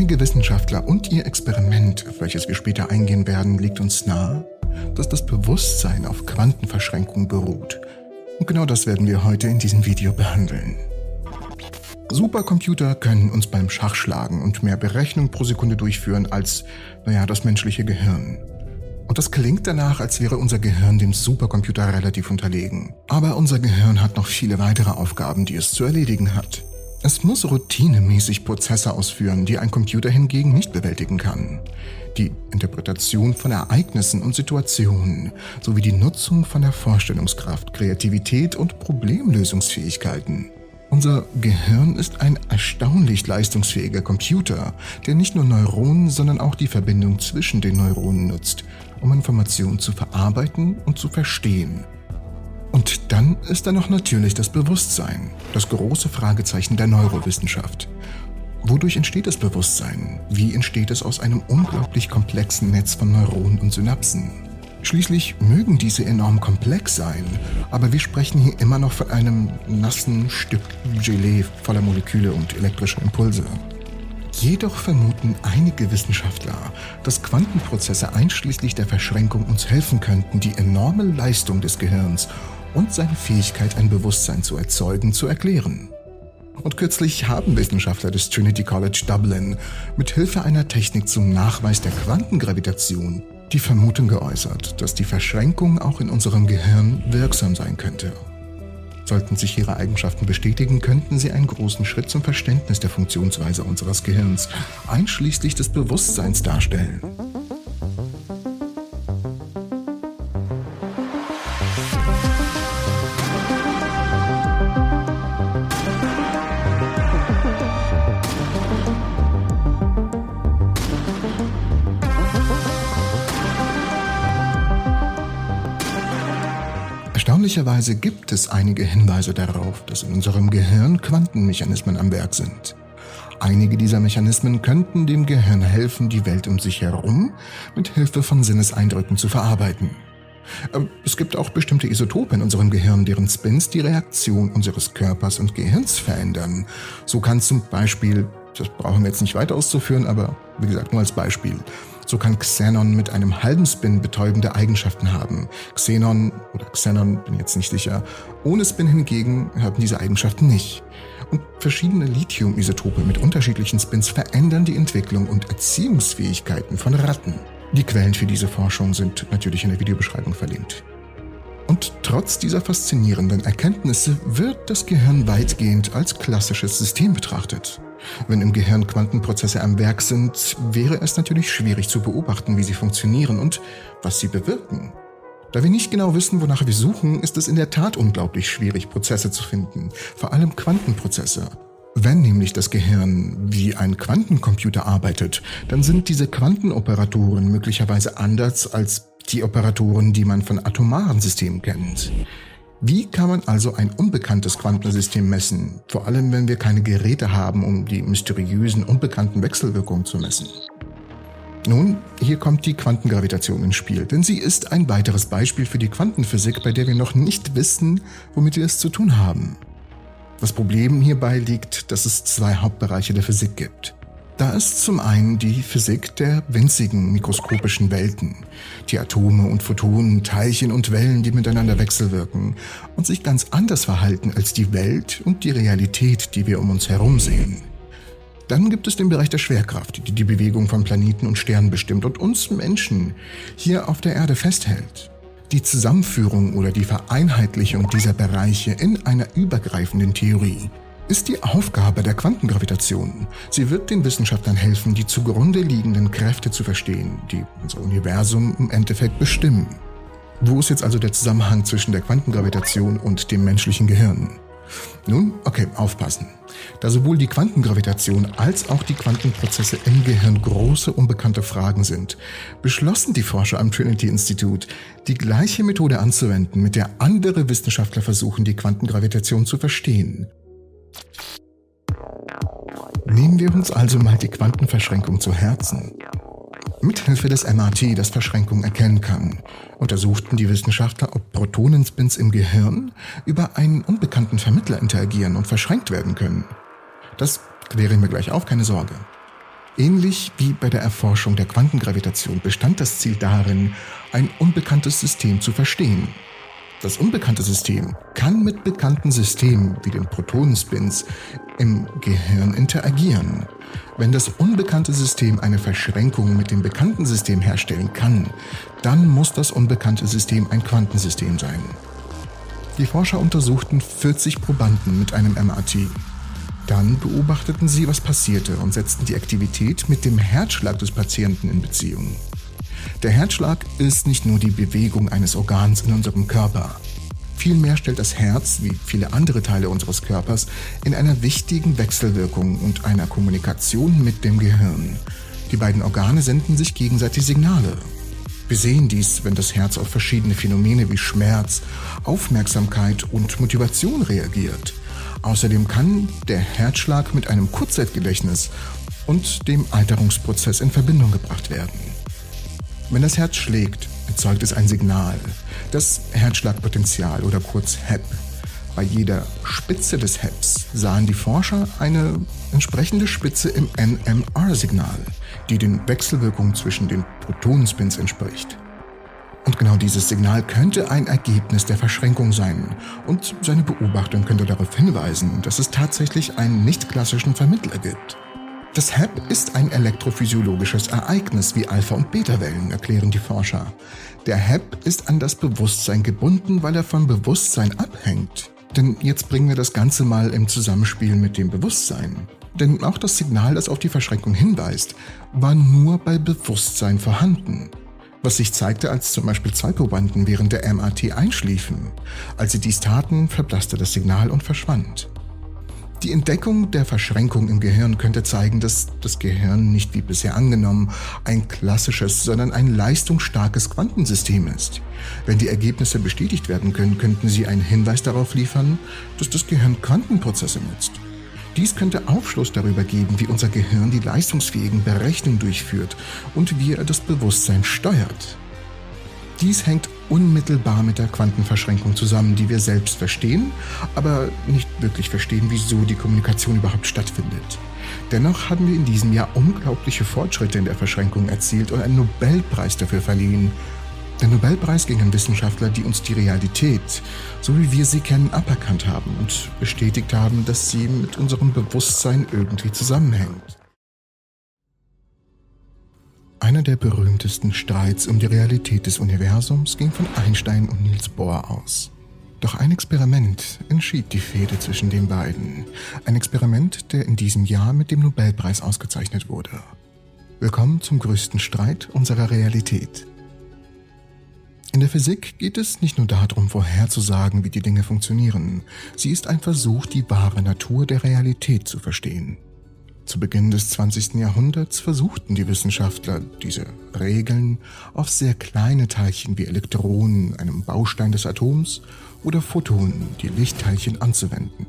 einige Wissenschaftler und ihr Experiment, auf welches wir später eingehen werden, legt uns nahe, dass das Bewusstsein auf Quantenverschränkung beruht. Und genau das werden wir heute in diesem Video behandeln. Supercomputer können uns beim Schachschlagen und mehr Berechnung pro Sekunde durchführen als, naja, das menschliche Gehirn. Und das klingt danach, als wäre unser Gehirn dem Supercomputer relativ unterlegen. Aber unser Gehirn hat noch viele weitere Aufgaben, die es zu erledigen hat. Es muss routinemäßig Prozesse ausführen, die ein Computer hingegen nicht bewältigen kann. Die Interpretation von Ereignissen und Situationen sowie die Nutzung von der Vorstellungskraft, Kreativität und Problemlösungsfähigkeiten. Unser Gehirn ist ein erstaunlich leistungsfähiger Computer, der nicht nur Neuronen, sondern auch die Verbindung zwischen den Neuronen nutzt, um Informationen zu verarbeiten und zu verstehen. Und dann ist da noch natürlich das Bewusstsein, das große Fragezeichen der Neurowissenschaft. Wodurch entsteht das Bewusstsein? Wie entsteht es aus einem unglaublich komplexen Netz von Neuronen und Synapsen? Schließlich mögen diese enorm komplex sein, aber wir sprechen hier immer noch von einem nassen Stück Gelee voller Moleküle und elektrischer Impulse. Jedoch vermuten einige Wissenschaftler, dass Quantenprozesse einschließlich der Verschränkung uns helfen könnten, die enorme Leistung des Gehirns und seine Fähigkeit, ein Bewusstsein zu erzeugen, zu erklären. Und kürzlich haben Wissenschaftler des Trinity College Dublin mit Hilfe einer Technik zum Nachweis der Quantengravitation die Vermutung geäußert, dass die Verschränkung auch in unserem Gehirn wirksam sein könnte. Sollten sich ihre Eigenschaften bestätigen, könnten sie einen großen Schritt zum Verständnis der Funktionsweise unseres Gehirns, einschließlich des Bewusstseins darstellen. Erstaunlicherweise gibt es einige Hinweise darauf, dass in unserem Gehirn Quantenmechanismen am Werk sind. Einige dieser Mechanismen könnten dem Gehirn helfen, die Welt um sich herum mit Hilfe von Sinneseindrücken zu verarbeiten. Ähm, es gibt auch bestimmte Isotope in unserem Gehirn, deren Spins die Reaktion unseres Körpers und Gehirns verändern. So kann zum Beispiel, das brauchen wir jetzt nicht weiter auszuführen, aber wie gesagt nur als Beispiel, so kann Xenon mit einem halben Spin betäubende Eigenschaften haben. Xenon oder Xenon, bin jetzt nicht sicher. Ohne Spin hingegen haben diese Eigenschaften nicht. Und verschiedene Lithium-Isotope mit unterschiedlichen Spins verändern die Entwicklung und Erziehungsfähigkeiten von Ratten. Die Quellen für diese Forschung sind natürlich in der Videobeschreibung verlinkt. Und trotz dieser faszinierenden Erkenntnisse wird das Gehirn weitgehend als klassisches System betrachtet. Wenn im Gehirn Quantenprozesse am Werk sind, wäre es natürlich schwierig zu beobachten, wie sie funktionieren und was sie bewirken. Da wir nicht genau wissen, wonach wir suchen, ist es in der Tat unglaublich schwierig, Prozesse zu finden, vor allem Quantenprozesse. Wenn nämlich das Gehirn wie ein Quantencomputer arbeitet, dann sind diese Quantenoperatoren möglicherweise anders als die Operatoren, die man von atomaren Systemen kennt. Wie kann man also ein unbekanntes Quantensystem messen, vor allem wenn wir keine Geräte haben, um die mysteriösen, unbekannten Wechselwirkungen zu messen? Nun, hier kommt die Quantengravitation ins Spiel, denn sie ist ein weiteres Beispiel für die Quantenphysik, bei der wir noch nicht wissen, womit wir es zu tun haben. Das Problem hierbei liegt, dass es zwei Hauptbereiche der Physik gibt. Da ist zum einen die Physik der winzigen mikroskopischen Welten, die Atome und Photonen, Teilchen und Wellen, die miteinander wechselwirken und sich ganz anders verhalten als die Welt und die Realität, die wir um uns herum sehen. Dann gibt es den Bereich der Schwerkraft, die die Bewegung von Planeten und Sternen bestimmt und uns Menschen hier auf der Erde festhält. Die Zusammenführung oder die Vereinheitlichung dieser Bereiche in einer übergreifenden Theorie ist die Aufgabe der Quantengravitation. Sie wird den Wissenschaftlern helfen, die zugrunde liegenden Kräfte zu verstehen, die unser Universum im Endeffekt bestimmen. Wo ist jetzt also der Zusammenhang zwischen der Quantengravitation und dem menschlichen Gehirn? Nun, okay, aufpassen. Da sowohl die Quantengravitation als auch die Quantenprozesse im Gehirn große unbekannte Fragen sind, beschlossen die Forscher am Trinity Institute, die gleiche Methode anzuwenden, mit der andere Wissenschaftler versuchen, die Quantengravitation zu verstehen. Nehmen wir uns also mal die Quantenverschränkung zu Herzen. Mithilfe des MRT, das Verschränkung erkennen kann, untersuchten die Wissenschaftler, ob Protonenspins im Gehirn über einen unbekannten Vermittler interagieren und verschränkt werden können. Das kläre ich mir gleich auf, keine Sorge. Ähnlich wie bei der Erforschung der Quantengravitation bestand das Ziel darin, ein unbekanntes System zu verstehen. Das unbekannte System kann mit bekannten Systemen wie den Protonenspins im Gehirn interagieren. Wenn das unbekannte System eine Verschränkung mit dem bekannten System herstellen kann, dann muss das unbekannte System ein Quantensystem sein. Die Forscher untersuchten 40 Probanden mit einem MRT. Dann beobachteten sie, was passierte und setzten die Aktivität mit dem Herzschlag des Patienten in Beziehung. Der Herzschlag ist nicht nur die Bewegung eines Organs in unserem Körper. Vielmehr stellt das Herz, wie viele andere Teile unseres Körpers, in einer wichtigen Wechselwirkung und einer Kommunikation mit dem Gehirn. Die beiden Organe senden sich gegenseitig Signale. Wir sehen dies, wenn das Herz auf verschiedene Phänomene wie Schmerz, Aufmerksamkeit und Motivation reagiert. Außerdem kann der Herzschlag mit einem Kurzzeitgedächtnis und dem Alterungsprozess in Verbindung gebracht werden. Wenn das Herz schlägt, erzeugt es ein Signal, das Herzschlagpotential oder kurz HEP. Bei jeder Spitze des HEPs sahen die Forscher eine entsprechende Spitze im NMR-Signal, die den Wechselwirkungen zwischen den Protonenspins entspricht. Und genau dieses Signal könnte ein Ergebnis der Verschränkung sein. Und seine Beobachtung könnte darauf hinweisen, dass es tatsächlich einen nicht klassischen Vermittler gibt. Das HEP ist ein elektrophysiologisches Ereignis wie Alpha- und Beta-Wellen, erklären die Forscher. Der HEP ist an das Bewusstsein gebunden, weil er vom Bewusstsein abhängt. Denn jetzt bringen wir das Ganze mal im Zusammenspiel mit dem Bewusstsein. Denn auch das Signal, das auf die Verschränkung hinweist, war nur bei Bewusstsein vorhanden was sich zeigte, als zum Beispiel zwei Probanden während der MRT einschliefen. Als sie dies taten, verblasste das Signal und verschwand. Die Entdeckung der Verschränkung im Gehirn könnte zeigen, dass das Gehirn nicht wie bisher angenommen ein klassisches, sondern ein leistungsstarkes Quantensystem ist. Wenn die Ergebnisse bestätigt werden können, könnten sie einen Hinweis darauf liefern, dass das Gehirn Quantenprozesse nutzt. Dies könnte Aufschluss darüber geben, wie unser Gehirn die leistungsfähigen Berechnungen durchführt und wie er das Bewusstsein steuert. Dies hängt unmittelbar mit der Quantenverschränkung zusammen, die wir selbst verstehen, aber nicht wirklich verstehen, wieso die Kommunikation überhaupt stattfindet. Dennoch haben wir in diesem Jahr unglaubliche Fortschritte in der Verschränkung erzielt und einen Nobelpreis dafür verliehen, der Nobelpreis ging an Wissenschaftler, die uns die Realität, so wie wir sie kennen, aberkannt haben und bestätigt haben, dass sie mit unserem Bewusstsein irgendwie zusammenhängt. Einer der berühmtesten Streits um die Realität des Universums ging von Einstein und Niels Bohr aus. Doch ein Experiment entschied die Fehde zwischen den beiden. Ein Experiment, der in diesem Jahr mit dem Nobelpreis ausgezeichnet wurde. Willkommen zum größten Streit unserer Realität. In der Physik geht es nicht nur darum, vorherzusagen, wie die Dinge funktionieren. Sie ist ein Versuch, die wahre Natur der Realität zu verstehen. Zu Beginn des 20. Jahrhunderts versuchten die Wissenschaftler, diese Regeln auf sehr kleine Teilchen wie Elektronen, einem Baustein des Atoms, oder Photonen, die Lichtteilchen, anzuwenden.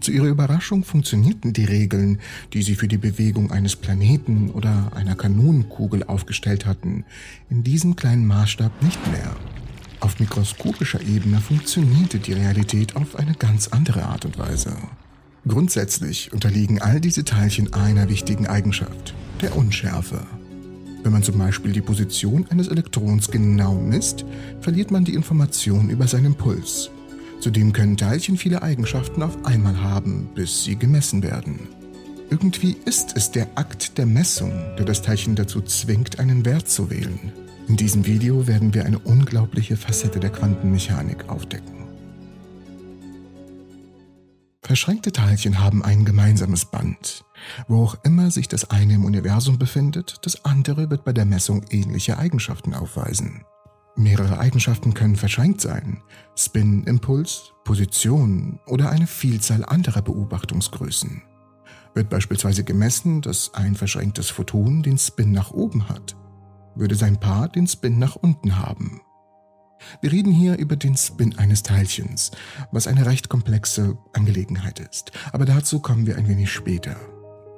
Zu ihrer Überraschung funktionierten die Regeln, die sie für die Bewegung eines Planeten oder einer Kanonenkugel aufgestellt hatten, in diesem kleinen Maßstab nicht mehr. Auf mikroskopischer Ebene funktionierte die Realität auf eine ganz andere Art und Weise. Grundsätzlich unterliegen all diese Teilchen einer wichtigen Eigenschaft, der Unschärfe. Wenn man zum Beispiel die Position eines Elektrons genau misst, verliert man die Information über seinen Puls. Zudem können Teilchen viele Eigenschaften auf einmal haben, bis sie gemessen werden. Irgendwie ist es der Akt der Messung, der das Teilchen dazu zwingt, einen Wert zu wählen. In diesem Video werden wir eine unglaubliche Facette der Quantenmechanik aufdecken. Verschränkte Teilchen haben ein gemeinsames Band. Wo auch immer sich das eine im Universum befindet, das andere wird bei der Messung ähnliche Eigenschaften aufweisen. Mehrere Eigenschaften können verschränkt sein. Spin, Impuls, Position oder eine Vielzahl anderer Beobachtungsgrößen. Wird beispielsweise gemessen, dass ein verschränktes Photon den Spin nach oben hat, würde sein Paar den Spin nach unten haben. Wir reden hier über den Spin eines Teilchens, was eine recht komplexe Angelegenheit ist, aber dazu kommen wir ein wenig später.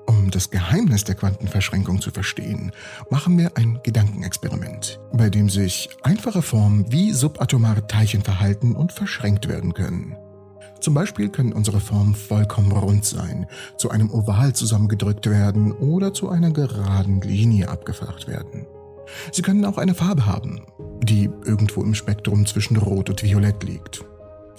Um das Geheimnis der Quantenverschränkung zu verstehen, machen wir ein Gedankenexperiment, bei dem sich einfache Formen wie subatomare Teilchen verhalten und verschränkt werden können. Zum Beispiel können unsere Formen vollkommen rund sein, zu einem Oval zusammengedrückt werden oder zu einer geraden Linie abgeflacht werden. Sie können auch eine Farbe haben, die irgendwo im Spektrum zwischen Rot und Violett liegt.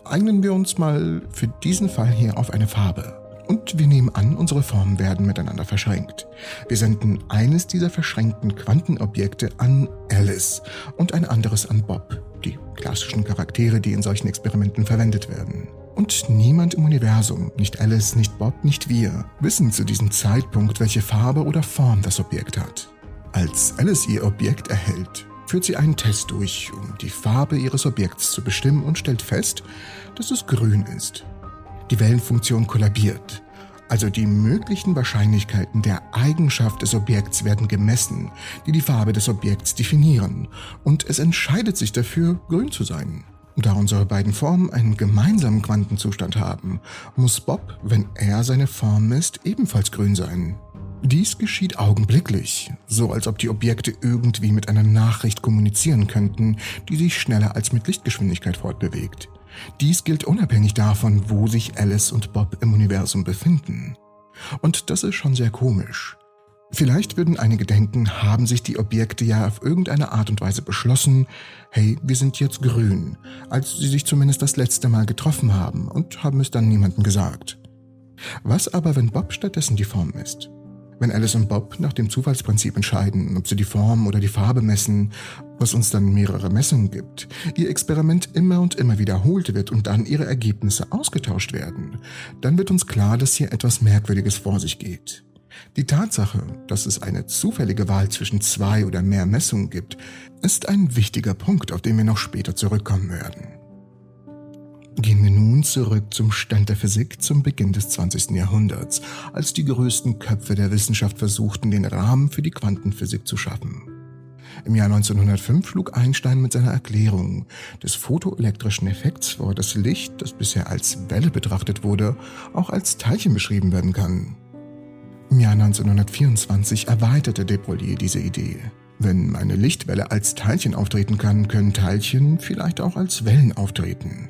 Eignen wir uns mal für diesen Fall hier auf eine Farbe. Und wir nehmen an, unsere Formen werden miteinander verschränkt. Wir senden eines dieser verschränkten Quantenobjekte an Alice und ein anderes an Bob, die klassischen Charaktere, die in solchen Experimenten verwendet werden. Und niemand im Universum, nicht Alice, nicht Bob, nicht wir, wissen zu diesem Zeitpunkt, welche Farbe oder Form das Objekt hat. Als Alice ihr Objekt erhält, führt sie einen Test durch, um die Farbe ihres Objekts zu bestimmen und stellt fest, dass es grün ist. Die Wellenfunktion kollabiert. Also die möglichen Wahrscheinlichkeiten der Eigenschaft des Objekts werden gemessen, die die Farbe des Objekts definieren, und es entscheidet sich dafür, grün zu sein. Da unsere beiden Formen einen gemeinsamen Quantenzustand haben, muss Bob, wenn er seine Form misst, ebenfalls grün sein. Dies geschieht augenblicklich, so als ob die Objekte irgendwie mit einer Nachricht kommunizieren könnten, die sich schneller als mit Lichtgeschwindigkeit fortbewegt. Dies gilt unabhängig davon, wo sich Alice und Bob im Universum befinden. Und das ist schon sehr komisch. Vielleicht würden einige denken, haben sich die Objekte ja auf irgendeine Art und Weise beschlossen, hey, wir sind jetzt grün, als sie sich zumindest das letzte Mal getroffen haben und haben es dann niemandem gesagt. Was aber, wenn Bob stattdessen die Form ist? Wenn Alice und Bob nach dem Zufallsprinzip entscheiden, ob sie die Form oder die Farbe messen, was uns dann mehrere Messungen gibt, ihr Experiment immer und immer wiederholt wird und dann ihre Ergebnisse ausgetauscht werden, dann wird uns klar, dass hier etwas Merkwürdiges vor sich geht. Die Tatsache, dass es eine zufällige Wahl zwischen zwei oder mehr Messungen gibt, ist ein wichtiger Punkt, auf den wir noch später zurückkommen werden. Gehen wir nun zurück zum Stand der Physik zum Beginn des 20. Jahrhunderts, als die größten Köpfe der Wissenschaft versuchten, den Rahmen für die Quantenphysik zu schaffen. Im Jahr 1905 schlug Einstein mit seiner Erklärung des photoelektrischen Effekts vor, dass Licht, das bisher als Welle betrachtet wurde, auch als Teilchen beschrieben werden kann. Im Jahr 1924 erweiterte de diese Idee. Wenn eine Lichtwelle als Teilchen auftreten kann, können Teilchen vielleicht auch als Wellen auftreten.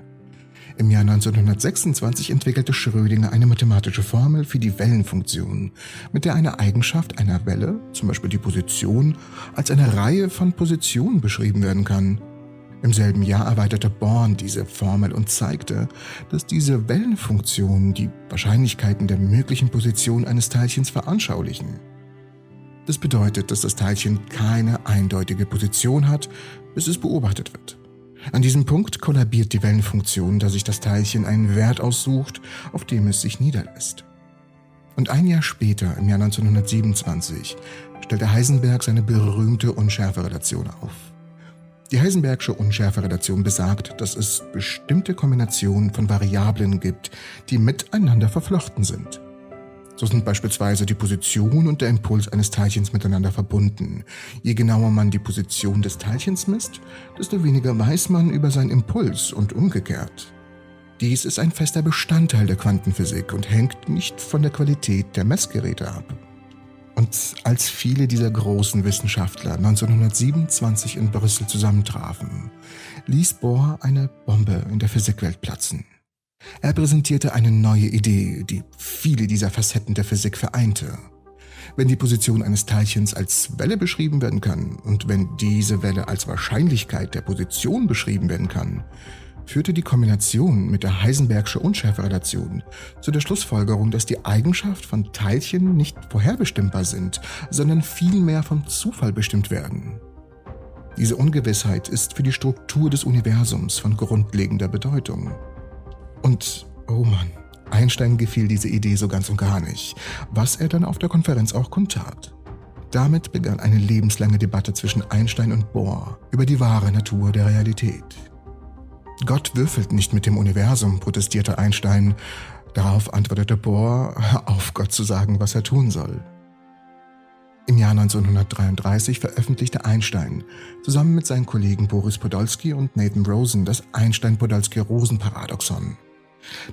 Im Jahr 1926 entwickelte Schrödinger eine mathematische Formel für die Wellenfunktion, mit der eine Eigenschaft einer Welle, zum Beispiel die Position, als eine Reihe von Positionen beschrieben werden kann. Im selben Jahr erweiterte Born diese Formel und zeigte, dass diese Wellenfunktionen die Wahrscheinlichkeiten der möglichen Position eines Teilchens veranschaulichen. Das bedeutet, dass das Teilchen keine eindeutige Position hat, bis es beobachtet wird. An diesem Punkt kollabiert die Wellenfunktion, da sich das Teilchen einen Wert aussucht, auf dem es sich niederlässt. Und ein Jahr später, im Jahr 1927, stellte Heisenberg seine berühmte Unschärferelation auf. Die Heisenbergsche Unschärferelation besagt, dass es bestimmte Kombinationen von Variablen gibt, die miteinander verflochten sind. So sind beispielsweise die Position und der Impuls eines Teilchens miteinander verbunden. Je genauer man die Position des Teilchens misst, desto weniger weiß man über seinen Impuls und umgekehrt. Dies ist ein fester Bestandteil der Quantenphysik und hängt nicht von der Qualität der Messgeräte ab. Und als viele dieser großen Wissenschaftler 1927 in Brüssel zusammentrafen, ließ Bohr eine Bombe in der Physikwelt platzen. Er präsentierte eine neue Idee, die viele dieser Facetten der Physik vereinte. Wenn die Position eines Teilchens als Welle beschrieben werden kann und wenn diese Welle als Wahrscheinlichkeit der Position beschrieben werden kann, führte die Kombination mit der Heisenbergsche Unschärferelation zu der Schlussfolgerung, dass die Eigenschaft von Teilchen nicht vorherbestimmbar sind, sondern vielmehr vom Zufall bestimmt werden. Diese Ungewissheit ist für die Struktur des Universums von grundlegender Bedeutung. Und, oh Mann, Einstein gefiel diese Idee so ganz und gar nicht, was er dann auf der Konferenz auch kundtat. Damit begann eine lebenslange Debatte zwischen Einstein und Bohr über die wahre Natur der Realität. Gott würfelt nicht mit dem Universum, protestierte Einstein. Darauf antwortete Bohr, auf Gott zu sagen, was er tun soll. Im Jahr 1933 veröffentlichte Einstein zusammen mit seinen Kollegen Boris Podolsky und Nathan Rosen das Einstein-Podolsky-Rosen-Paradoxon.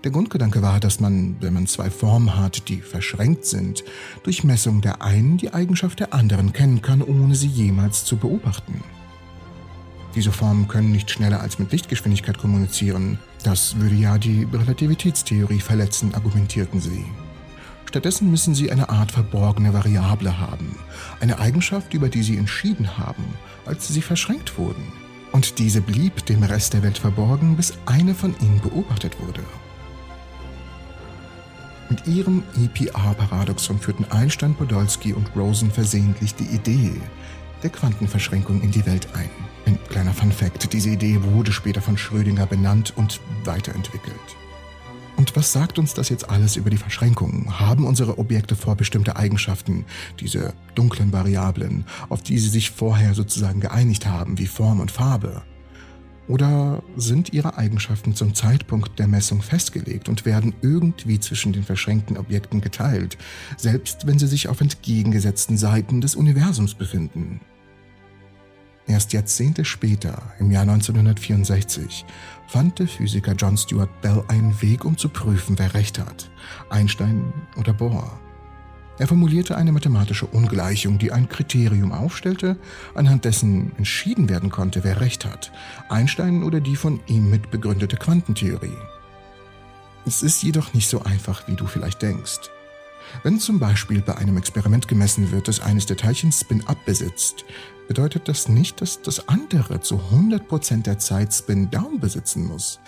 Der Grundgedanke war, dass man, wenn man zwei Formen hat, die verschränkt sind, durch Messung der einen die Eigenschaft der anderen kennen kann, ohne sie jemals zu beobachten. Diese Formen können nicht schneller als mit Lichtgeschwindigkeit kommunizieren. Das würde ja die Relativitätstheorie verletzen, argumentierten sie. Stattdessen müssen sie eine Art verborgene Variable haben, eine Eigenschaft, über die sie entschieden haben, als sie verschränkt wurden. Und diese blieb dem Rest der Welt verborgen, bis eine von ihnen beobachtet wurde. Mit ihrem EPR-Paradoxon führten Einstein, Podolsky und Rosen versehentlich die Idee der Quantenverschränkung in die Welt ein. Ein kleiner Fun-Fact: Diese Idee wurde später von Schrödinger benannt und weiterentwickelt. Und was sagt uns das jetzt alles über die Verschränkung? Haben unsere Objekte vorbestimmte Eigenschaften, diese dunklen Variablen, auf die sie sich vorher sozusagen geeinigt haben, wie Form und Farbe? Oder sind ihre Eigenschaften zum Zeitpunkt der Messung festgelegt und werden irgendwie zwischen den verschränkten Objekten geteilt, selbst wenn sie sich auf entgegengesetzten Seiten des Universums befinden? Erst Jahrzehnte später, im Jahr 1964, fand der Physiker John Stuart Bell einen Weg, um zu prüfen, wer recht hat, Einstein oder Bohr. Er formulierte eine mathematische Ungleichung, die ein Kriterium aufstellte, anhand dessen entschieden werden konnte, wer recht hat, Einstein oder die von ihm mitbegründete Quantentheorie. Es ist jedoch nicht so einfach, wie du vielleicht denkst. Wenn zum Beispiel bei einem Experiment gemessen wird, dass eines der Teilchen Spin-up besitzt, bedeutet das nicht, dass das andere zu 100% der Zeit Spin-down besitzen muss.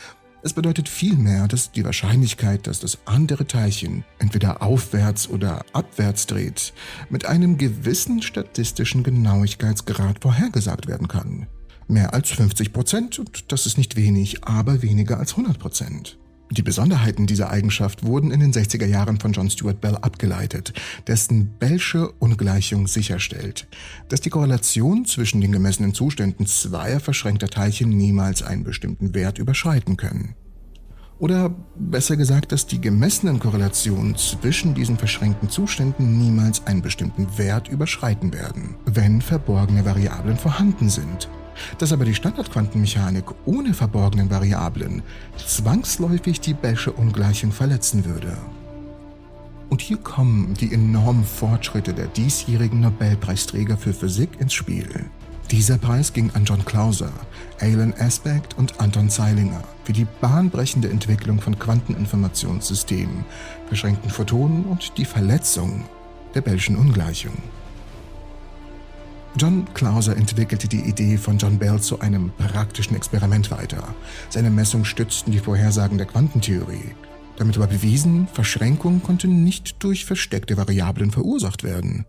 Es bedeutet vielmehr, dass die Wahrscheinlichkeit, dass das andere Teilchen entweder aufwärts oder abwärts dreht, mit einem gewissen statistischen Genauigkeitsgrad vorhergesagt werden kann. Mehr als 50 Prozent, und das ist nicht wenig, aber weniger als 100 Prozent. Die Besonderheiten dieser Eigenschaft wurden in den 60er Jahren von John Stuart Bell abgeleitet, dessen Bellsche Ungleichung sicherstellt, dass die Korrelation zwischen den gemessenen Zuständen zweier verschränkter Teilchen niemals einen bestimmten Wert überschreiten können. Oder besser gesagt, dass die gemessenen Korrelationen zwischen diesen verschränkten Zuständen niemals einen bestimmten Wert überschreiten werden, wenn verborgene Variablen vorhanden sind, dass aber die Standardquantenmechanik ohne verborgenen Variablen zwangsläufig die Bellsche Ungleichung verletzen würde. Und hier kommen die enormen Fortschritte der diesjährigen Nobelpreisträger für Physik ins Spiel. Dieser Preis ging an John Clauser, Alan Aspect und Anton Zeilinger für die bahnbrechende Entwicklung von Quanteninformationssystemen, verschränkten Photonen und die Verletzung der Bellschen Ungleichung. John Clauser entwickelte die Idee von John Bell zu einem praktischen Experiment weiter. Seine Messungen stützten die Vorhersagen der Quantentheorie. Damit war bewiesen, Verschränkung konnte nicht durch versteckte Variablen verursacht werden.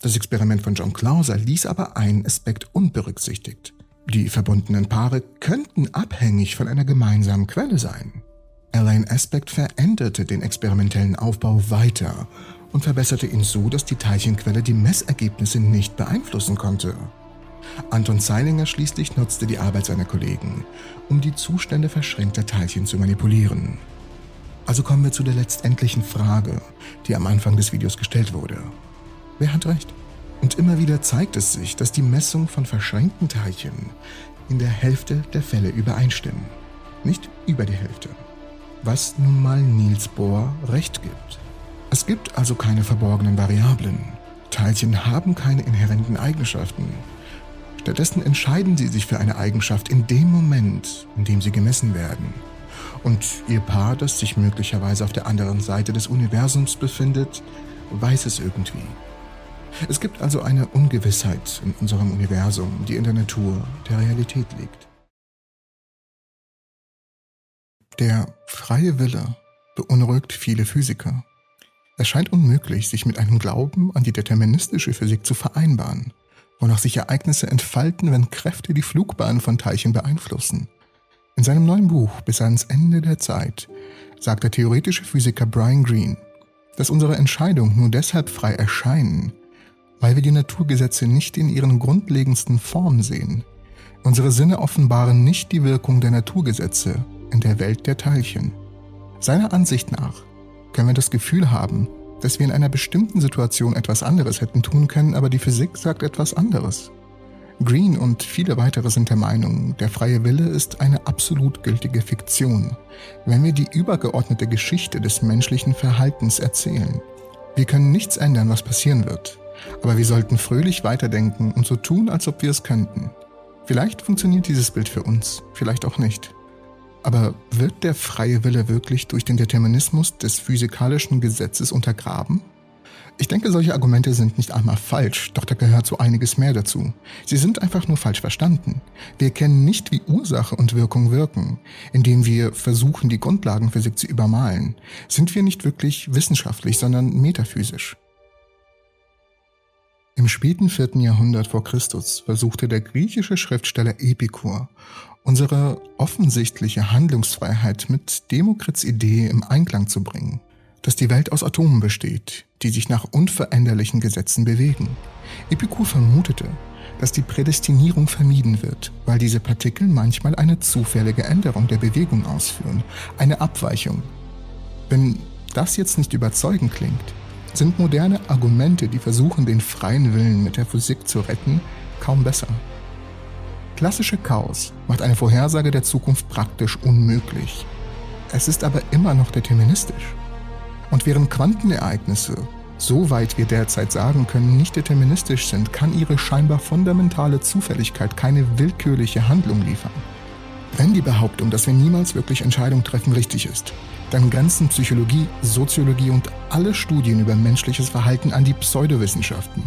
Das Experiment von John Clauser ließ aber einen Aspekt unberücksichtigt. Die verbundenen Paare könnten abhängig von einer gemeinsamen Quelle sein. Elaine Aspect veränderte den experimentellen Aufbau weiter und verbesserte ihn so, dass die Teilchenquelle die Messergebnisse nicht beeinflussen konnte. Anton Zeilinger schließlich nutzte die Arbeit seiner Kollegen, um die Zustände verschränkter Teilchen zu manipulieren. Also kommen wir zu der letztendlichen Frage, die am Anfang des Videos gestellt wurde. Wer hat recht? Und immer wieder zeigt es sich, dass die Messung von verschränkten Teilchen in der Hälfte der Fälle übereinstimmen, nicht über die Hälfte. Was nun mal Niels Bohr recht gibt. Es gibt also keine verborgenen Variablen. Teilchen haben keine inhärenten Eigenschaften. Stattdessen entscheiden sie sich für eine Eigenschaft in dem Moment, in dem sie gemessen werden. Und ihr Paar, das sich möglicherweise auf der anderen Seite des Universums befindet, weiß es irgendwie. Es gibt also eine Ungewissheit in unserem Universum, die in der Natur der Realität liegt. Der freie Wille beunruhigt viele Physiker. Es scheint unmöglich, sich mit einem Glauben an die deterministische Physik zu vereinbaren, wonach sich Ereignisse entfalten, wenn Kräfte die Flugbahn von Teilchen beeinflussen. In seinem neuen Buch Bis ans Ende der Zeit sagt der theoretische Physiker Brian Greene, dass unsere Entscheidungen nur deshalb frei erscheinen, weil wir die Naturgesetze nicht in ihren grundlegendsten Formen sehen. Unsere Sinne offenbaren nicht die Wirkung der Naturgesetze in der Welt der Teilchen. Seiner Ansicht nach können wir das Gefühl haben, dass wir in einer bestimmten Situation etwas anderes hätten tun können, aber die Physik sagt etwas anderes. Green und viele weitere sind der Meinung, der freie Wille ist eine absolut gültige Fiktion, wenn wir die übergeordnete Geschichte des menschlichen Verhaltens erzählen. Wir können nichts ändern, was passieren wird, aber wir sollten fröhlich weiterdenken und so tun, als ob wir es könnten. Vielleicht funktioniert dieses Bild für uns, vielleicht auch nicht. Aber wird der freie Wille wirklich durch den Determinismus des physikalischen Gesetzes untergraben? Ich denke, solche Argumente sind nicht einmal falsch, doch da gehört so einiges mehr dazu. Sie sind einfach nur falsch verstanden. Wir kennen nicht, wie Ursache und Wirkung wirken, indem wir versuchen, die Grundlagenphysik zu übermalen. Sind wir nicht wirklich wissenschaftlich, sondern metaphysisch. Im späten vierten Jahrhundert vor Christus versuchte der griechische Schriftsteller Epikur, unsere offensichtliche Handlungsfreiheit mit Demokrits Idee im Einklang zu bringen dass die Welt aus Atomen besteht, die sich nach unveränderlichen Gesetzen bewegen. Epikur vermutete, dass die Prädestinierung vermieden wird, weil diese Partikel manchmal eine zufällige Änderung der Bewegung ausführen, eine Abweichung. Wenn das jetzt nicht überzeugend klingt, sind moderne Argumente, die versuchen, den freien Willen mit der Physik zu retten, kaum besser. Klassische Chaos macht eine Vorhersage der Zukunft praktisch unmöglich. Es ist aber immer noch deterministisch. Und während Quantenereignisse, soweit wir derzeit sagen können, nicht deterministisch sind, kann ihre scheinbar fundamentale Zufälligkeit keine willkürliche Handlung liefern. Wenn die Behauptung, dass wir niemals wirklich Entscheidungen treffen, richtig ist, dann grenzen Psychologie, Soziologie und alle Studien über menschliches Verhalten an die Pseudowissenschaften.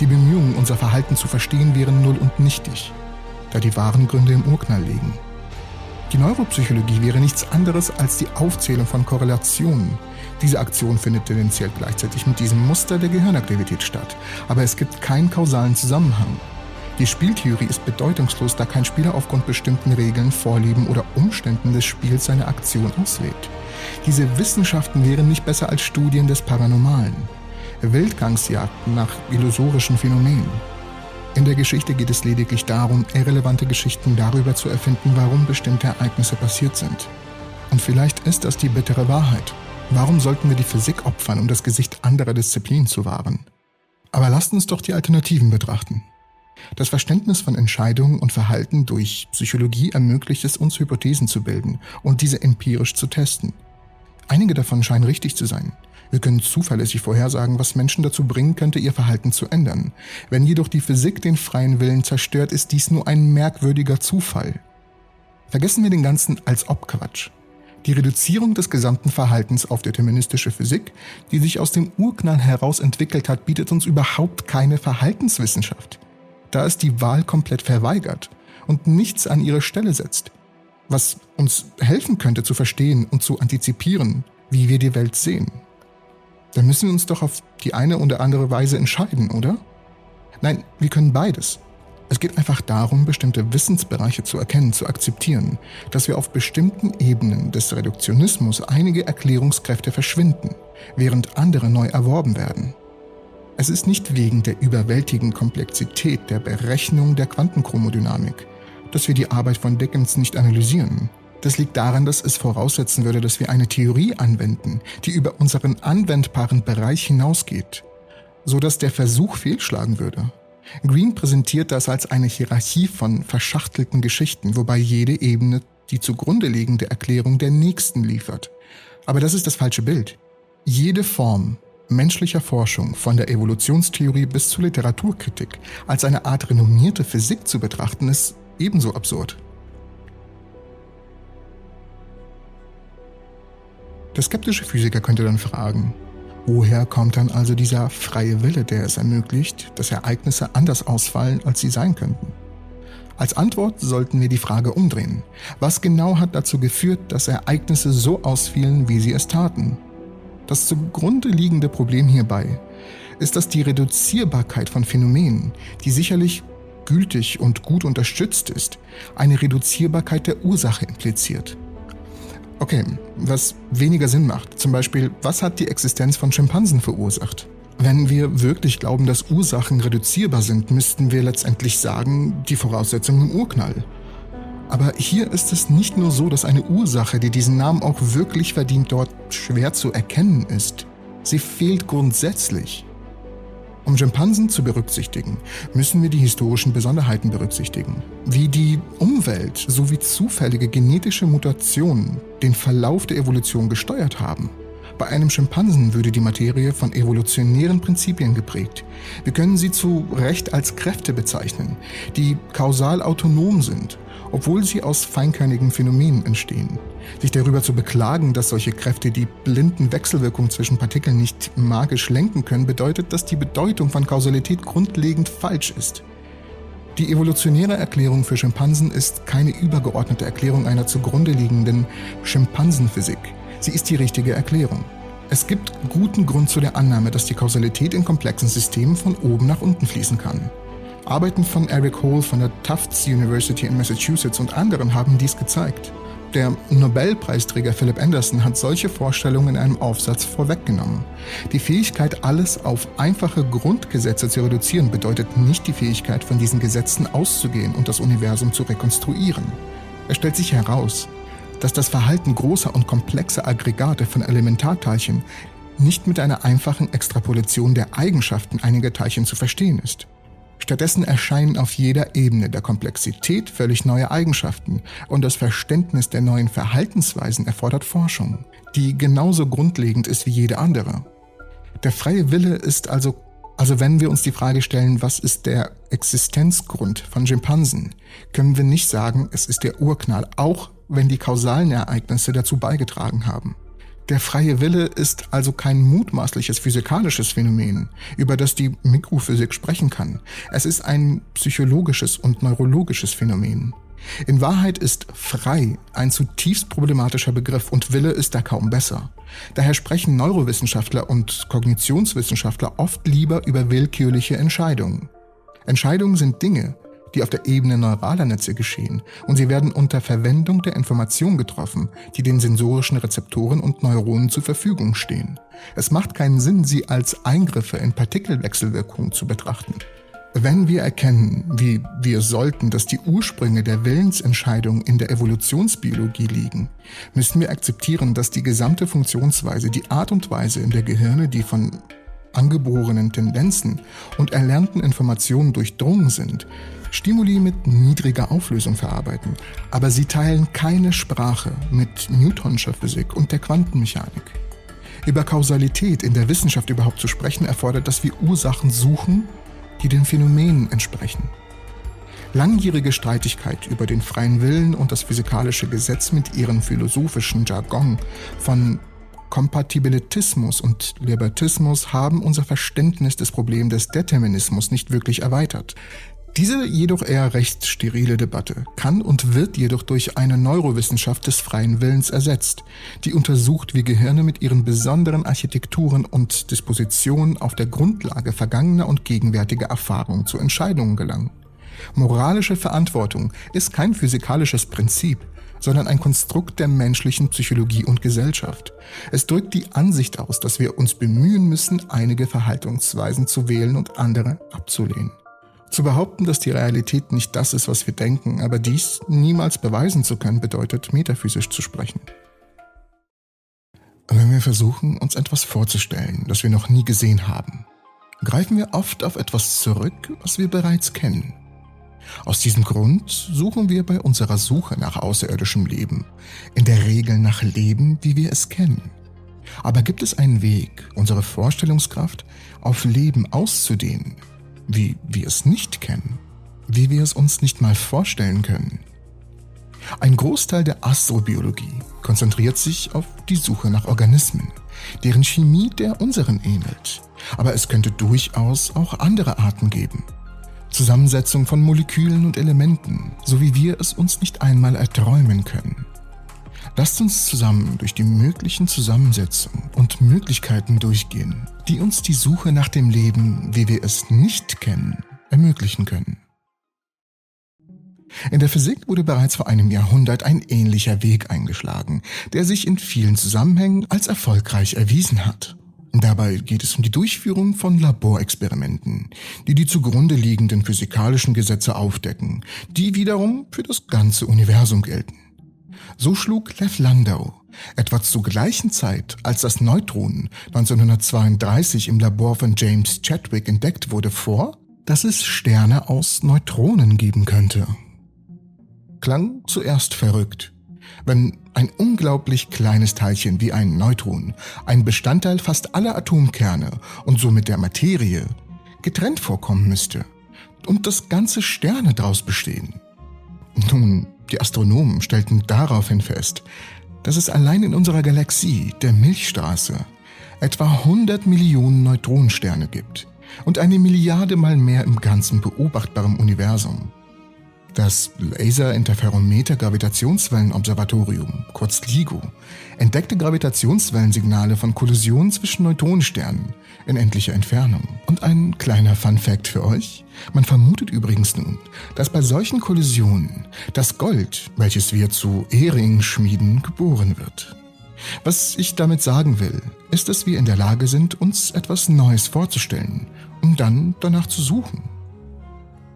Die Bemühungen, unser Verhalten zu verstehen, wären null und nichtig, da die wahren Gründe im Urknall liegen. Die Neuropsychologie wäre nichts anderes als die Aufzählung von Korrelationen. Diese Aktion findet tendenziell gleichzeitig mit diesem Muster der Gehirnaktivität statt, aber es gibt keinen kausalen Zusammenhang. Die Spieltheorie ist bedeutungslos, da kein Spieler aufgrund bestimmten Regeln, Vorlieben oder Umständen des Spiels seine Aktion auslebt. Diese Wissenschaften wären nicht besser als Studien des Paranormalen. Wildgangsjagden nach illusorischen Phänomenen. In der Geschichte geht es lediglich darum, irrelevante Geschichten darüber zu erfinden, warum bestimmte Ereignisse passiert sind. Und vielleicht ist das die bittere Wahrheit. Warum sollten wir die Physik opfern, um das Gesicht anderer Disziplinen zu wahren? Aber lasst uns doch die Alternativen betrachten. Das Verständnis von Entscheidungen und Verhalten durch Psychologie ermöglicht es uns, Hypothesen zu bilden und diese empirisch zu testen. Einige davon scheinen richtig zu sein. Wir können zuverlässig vorhersagen, was Menschen dazu bringen könnte, ihr Verhalten zu ändern. Wenn jedoch die Physik den freien Willen zerstört, ist dies nur ein merkwürdiger Zufall. Vergessen wir den ganzen als ob Quatsch. Die Reduzierung des gesamten Verhaltens auf deterministische Physik, die sich aus dem Urknall heraus entwickelt hat, bietet uns überhaupt keine Verhaltenswissenschaft, da es die Wahl komplett verweigert und nichts an ihre Stelle setzt, was uns helfen könnte zu verstehen und zu antizipieren, wie wir die Welt sehen dann müssen wir uns doch auf die eine oder andere Weise entscheiden, oder? Nein, wir können beides. Es geht einfach darum, bestimmte Wissensbereiche zu erkennen, zu akzeptieren, dass wir auf bestimmten Ebenen des Reduktionismus einige Erklärungskräfte verschwinden, während andere neu erworben werden. Es ist nicht wegen der überwältigenden Komplexität der Berechnung der Quantenchromodynamik, dass wir die Arbeit von Dickens nicht analysieren. Das liegt daran, dass es voraussetzen würde, dass wir eine Theorie anwenden, die über unseren anwendbaren Bereich hinausgeht, so dass der Versuch fehlschlagen würde. Green präsentiert das als eine Hierarchie von verschachtelten Geschichten, wobei jede Ebene die zugrunde liegende Erklärung der nächsten liefert. Aber das ist das falsche Bild. Jede Form menschlicher Forschung, von der Evolutionstheorie bis zur Literaturkritik, als eine Art renommierte Physik zu betrachten, ist ebenso absurd. Der skeptische Physiker könnte dann fragen, woher kommt dann also dieser freie Wille, der es ermöglicht, dass Ereignisse anders ausfallen, als sie sein könnten? Als Antwort sollten wir die Frage umdrehen. Was genau hat dazu geführt, dass Ereignisse so ausfielen, wie sie es taten? Das zugrunde liegende Problem hierbei ist, dass die Reduzierbarkeit von Phänomenen, die sicherlich gültig und gut unterstützt ist, eine Reduzierbarkeit der Ursache impliziert. Okay, was weniger Sinn macht. Zum Beispiel, was hat die Existenz von Schimpansen verursacht? Wenn wir wirklich glauben, dass Ursachen reduzierbar sind, müssten wir letztendlich sagen, die Voraussetzungen im Urknall. Aber hier ist es nicht nur so, dass eine Ursache, die diesen Namen auch wirklich verdient, dort schwer zu erkennen ist. Sie fehlt grundsätzlich. Um Schimpansen zu berücksichtigen, müssen wir die historischen Besonderheiten berücksichtigen, wie die Umwelt sowie zufällige genetische Mutationen den Verlauf der Evolution gesteuert haben. Bei einem Schimpansen würde die Materie von evolutionären Prinzipien geprägt. Wir können sie zu Recht als Kräfte bezeichnen, die kausal autonom sind, obwohl sie aus feinkernigen Phänomenen entstehen. Sich darüber zu beklagen, dass solche Kräfte die blinden Wechselwirkungen zwischen Partikeln nicht magisch lenken können, bedeutet, dass die Bedeutung von Kausalität grundlegend falsch ist. Die evolutionäre Erklärung für Schimpansen ist keine übergeordnete Erklärung einer zugrunde liegenden Schimpansenphysik. Sie ist die richtige Erklärung. Es gibt guten Grund zu der Annahme, dass die Kausalität in komplexen Systemen von oben nach unten fließen kann. Arbeiten von Eric Hole von der Tufts University in Massachusetts und anderen haben dies gezeigt. Der Nobelpreisträger Philip Anderson hat solche Vorstellungen in einem Aufsatz vorweggenommen. Die Fähigkeit, alles auf einfache Grundgesetze zu reduzieren, bedeutet nicht die Fähigkeit, von diesen Gesetzen auszugehen und das Universum zu rekonstruieren. Es stellt sich heraus, dass das Verhalten großer und komplexer Aggregate von Elementarteilchen nicht mit einer einfachen Extrapolation der Eigenschaften einiger Teilchen zu verstehen ist. Stattdessen erscheinen auf jeder Ebene der Komplexität völlig neue Eigenschaften und das Verständnis der neuen Verhaltensweisen erfordert Forschung, die genauso grundlegend ist wie jede andere. Der freie Wille ist also, also wenn wir uns die Frage stellen, was ist der Existenzgrund von Schimpansen, können wir nicht sagen, es ist der Urknall, auch wenn die kausalen Ereignisse dazu beigetragen haben. Der freie Wille ist also kein mutmaßliches physikalisches Phänomen, über das die Mikrophysik sprechen kann. Es ist ein psychologisches und neurologisches Phänomen. In Wahrheit ist frei ein zutiefst problematischer Begriff und Wille ist da kaum besser. Daher sprechen Neurowissenschaftler und Kognitionswissenschaftler oft lieber über willkürliche Entscheidungen. Entscheidungen sind Dinge, die auf der Ebene neuraler Netze geschehen, und sie werden unter Verwendung der Information getroffen, die den sensorischen Rezeptoren und Neuronen zur Verfügung stehen. Es macht keinen Sinn, sie als Eingriffe in Partikelwechselwirkungen zu betrachten. Wenn wir erkennen, wie wir sollten, dass die Ursprünge der Willensentscheidung in der Evolutionsbiologie liegen, müssen wir akzeptieren, dass die gesamte Funktionsweise, die Art und Weise, in der Gehirne die von angeborenen Tendenzen und erlernten Informationen durchdrungen sind, Stimuli mit niedriger Auflösung verarbeiten, aber sie teilen keine Sprache mit Newtonscher Physik und der Quantenmechanik. Über Kausalität in der Wissenschaft überhaupt zu sprechen, erfordert, dass wir Ursachen suchen, die den Phänomenen entsprechen. Langjährige Streitigkeit über den freien Willen und das physikalische Gesetz mit ihrem philosophischen Jargon von Kompatibilitismus und Libertismus haben unser Verständnis des Problems des Determinismus nicht wirklich erweitert. Diese jedoch eher recht sterile Debatte kann und wird jedoch durch eine Neurowissenschaft des freien Willens ersetzt, die untersucht, wie Gehirne mit ihren besonderen Architekturen und Dispositionen auf der Grundlage vergangener und gegenwärtiger Erfahrungen zu Entscheidungen gelangen. Moralische Verantwortung ist kein physikalisches Prinzip, sondern ein Konstrukt der menschlichen Psychologie und Gesellschaft. Es drückt die Ansicht aus, dass wir uns bemühen müssen, einige Verhaltensweisen zu wählen und andere abzulehnen. Zu behaupten, dass die Realität nicht das ist, was wir denken, aber dies niemals beweisen zu können, bedeutet metaphysisch zu sprechen. Wenn wir versuchen, uns etwas vorzustellen, das wir noch nie gesehen haben, greifen wir oft auf etwas zurück, was wir bereits kennen. Aus diesem Grund suchen wir bei unserer Suche nach außerirdischem Leben in der Regel nach Leben, wie wir es kennen. Aber gibt es einen Weg, unsere Vorstellungskraft auf Leben auszudehnen, wie wir es nicht kennen, wie wir es uns nicht mal vorstellen können. Ein Großteil der Astrobiologie konzentriert sich auf die Suche nach Organismen, deren Chemie der unseren ähnelt. Aber es könnte durchaus auch andere Arten geben. Zusammensetzung von Molekülen und Elementen, so wie wir es uns nicht einmal erträumen können. Lasst uns zusammen durch die möglichen Zusammensetzungen und Möglichkeiten durchgehen, die uns die Suche nach dem Leben, wie wir es nicht kennen, ermöglichen können. In der Physik wurde bereits vor einem Jahrhundert ein ähnlicher Weg eingeschlagen, der sich in vielen Zusammenhängen als erfolgreich erwiesen hat. Dabei geht es um die Durchführung von Laborexperimenten, die die zugrunde liegenden physikalischen Gesetze aufdecken, die wiederum für das ganze Universum gelten. So schlug Lev Landau etwa zur gleichen Zeit, als das Neutron 1932 im Labor von James Chadwick entdeckt wurde, vor, dass es Sterne aus Neutronen geben könnte. Klang zuerst verrückt, Wenn ein unglaublich kleines Teilchen wie ein Neutron, ein Bestandteil fast aller Atomkerne und somit der Materie, getrennt vorkommen müsste und das ganze Sterne daraus bestehen. Nun, die Astronomen stellten daraufhin fest, dass es allein in unserer Galaxie, der Milchstraße, etwa 100 Millionen Neutronensterne gibt und eine Milliarde mal mehr im ganzen beobachtbaren Universum. Das Laser-Interferometer-Gravitationswellenobservatorium, kurz LIGO, entdeckte Gravitationswellensignale von Kollisionen zwischen Neutronensternen in endlicher Entfernung. Und ein kleiner Fun-Fact für euch: Man vermutet übrigens nun, dass bei solchen Kollisionen das Gold, welches wir zu Ehringen schmieden, geboren wird. Was ich damit sagen will, ist, dass wir in der Lage sind, uns etwas Neues vorzustellen, um dann danach zu suchen.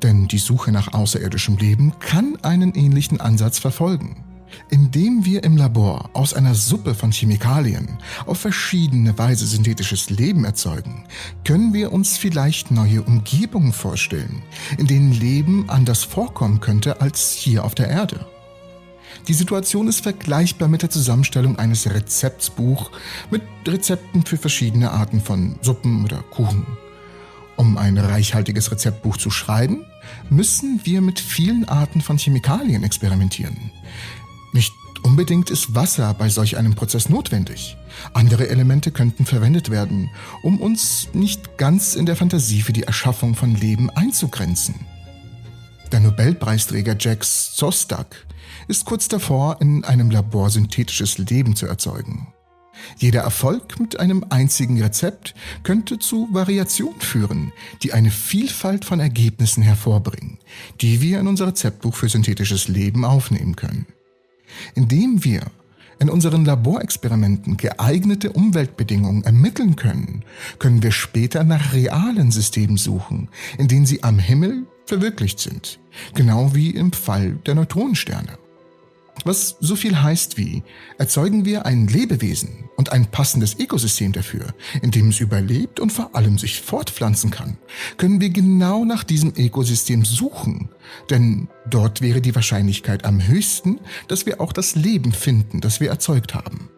Denn die Suche nach außerirdischem Leben kann einen ähnlichen Ansatz verfolgen. Indem wir im Labor aus einer Suppe von Chemikalien auf verschiedene Weise synthetisches Leben erzeugen, können wir uns vielleicht neue Umgebungen vorstellen, in denen Leben anders vorkommen könnte als hier auf der Erde. Die Situation ist vergleichbar mit der Zusammenstellung eines Rezeptsbuch mit Rezepten für verschiedene Arten von Suppen oder Kuchen. Um ein reichhaltiges Rezeptbuch zu schreiben, müssen wir mit vielen Arten von Chemikalien experimentieren. Nicht unbedingt ist Wasser bei solch einem Prozess notwendig. Andere Elemente könnten verwendet werden, um uns nicht ganz in der Fantasie für die Erschaffung von Leben einzugrenzen. Der Nobelpreisträger Jack Szostak ist kurz davor, in einem Labor synthetisches Leben zu erzeugen. Jeder Erfolg mit einem einzigen Rezept könnte zu Variationen führen, die eine Vielfalt von Ergebnissen hervorbringen, die wir in unser Rezeptbuch für synthetisches Leben aufnehmen können. Indem wir in unseren Laborexperimenten geeignete Umweltbedingungen ermitteln können, können wir später nach realen Systemen suchen, in denen sie am Himmel verwirklicht sind, genau wie im Fall der Neutronensterne. Was so viel heißt wie, erzeugen wir ein Lebewesen und ein passendes Ökosystem dafür, in dem es überlebt und vor allem sich fortpflanzen kann, können wir genau nach diesem Ökosystem suchen, denn dort wäre die Wahrscheinlichkeit am höchsten, dass wir auch das Leben finden, das wir erzeugt haben.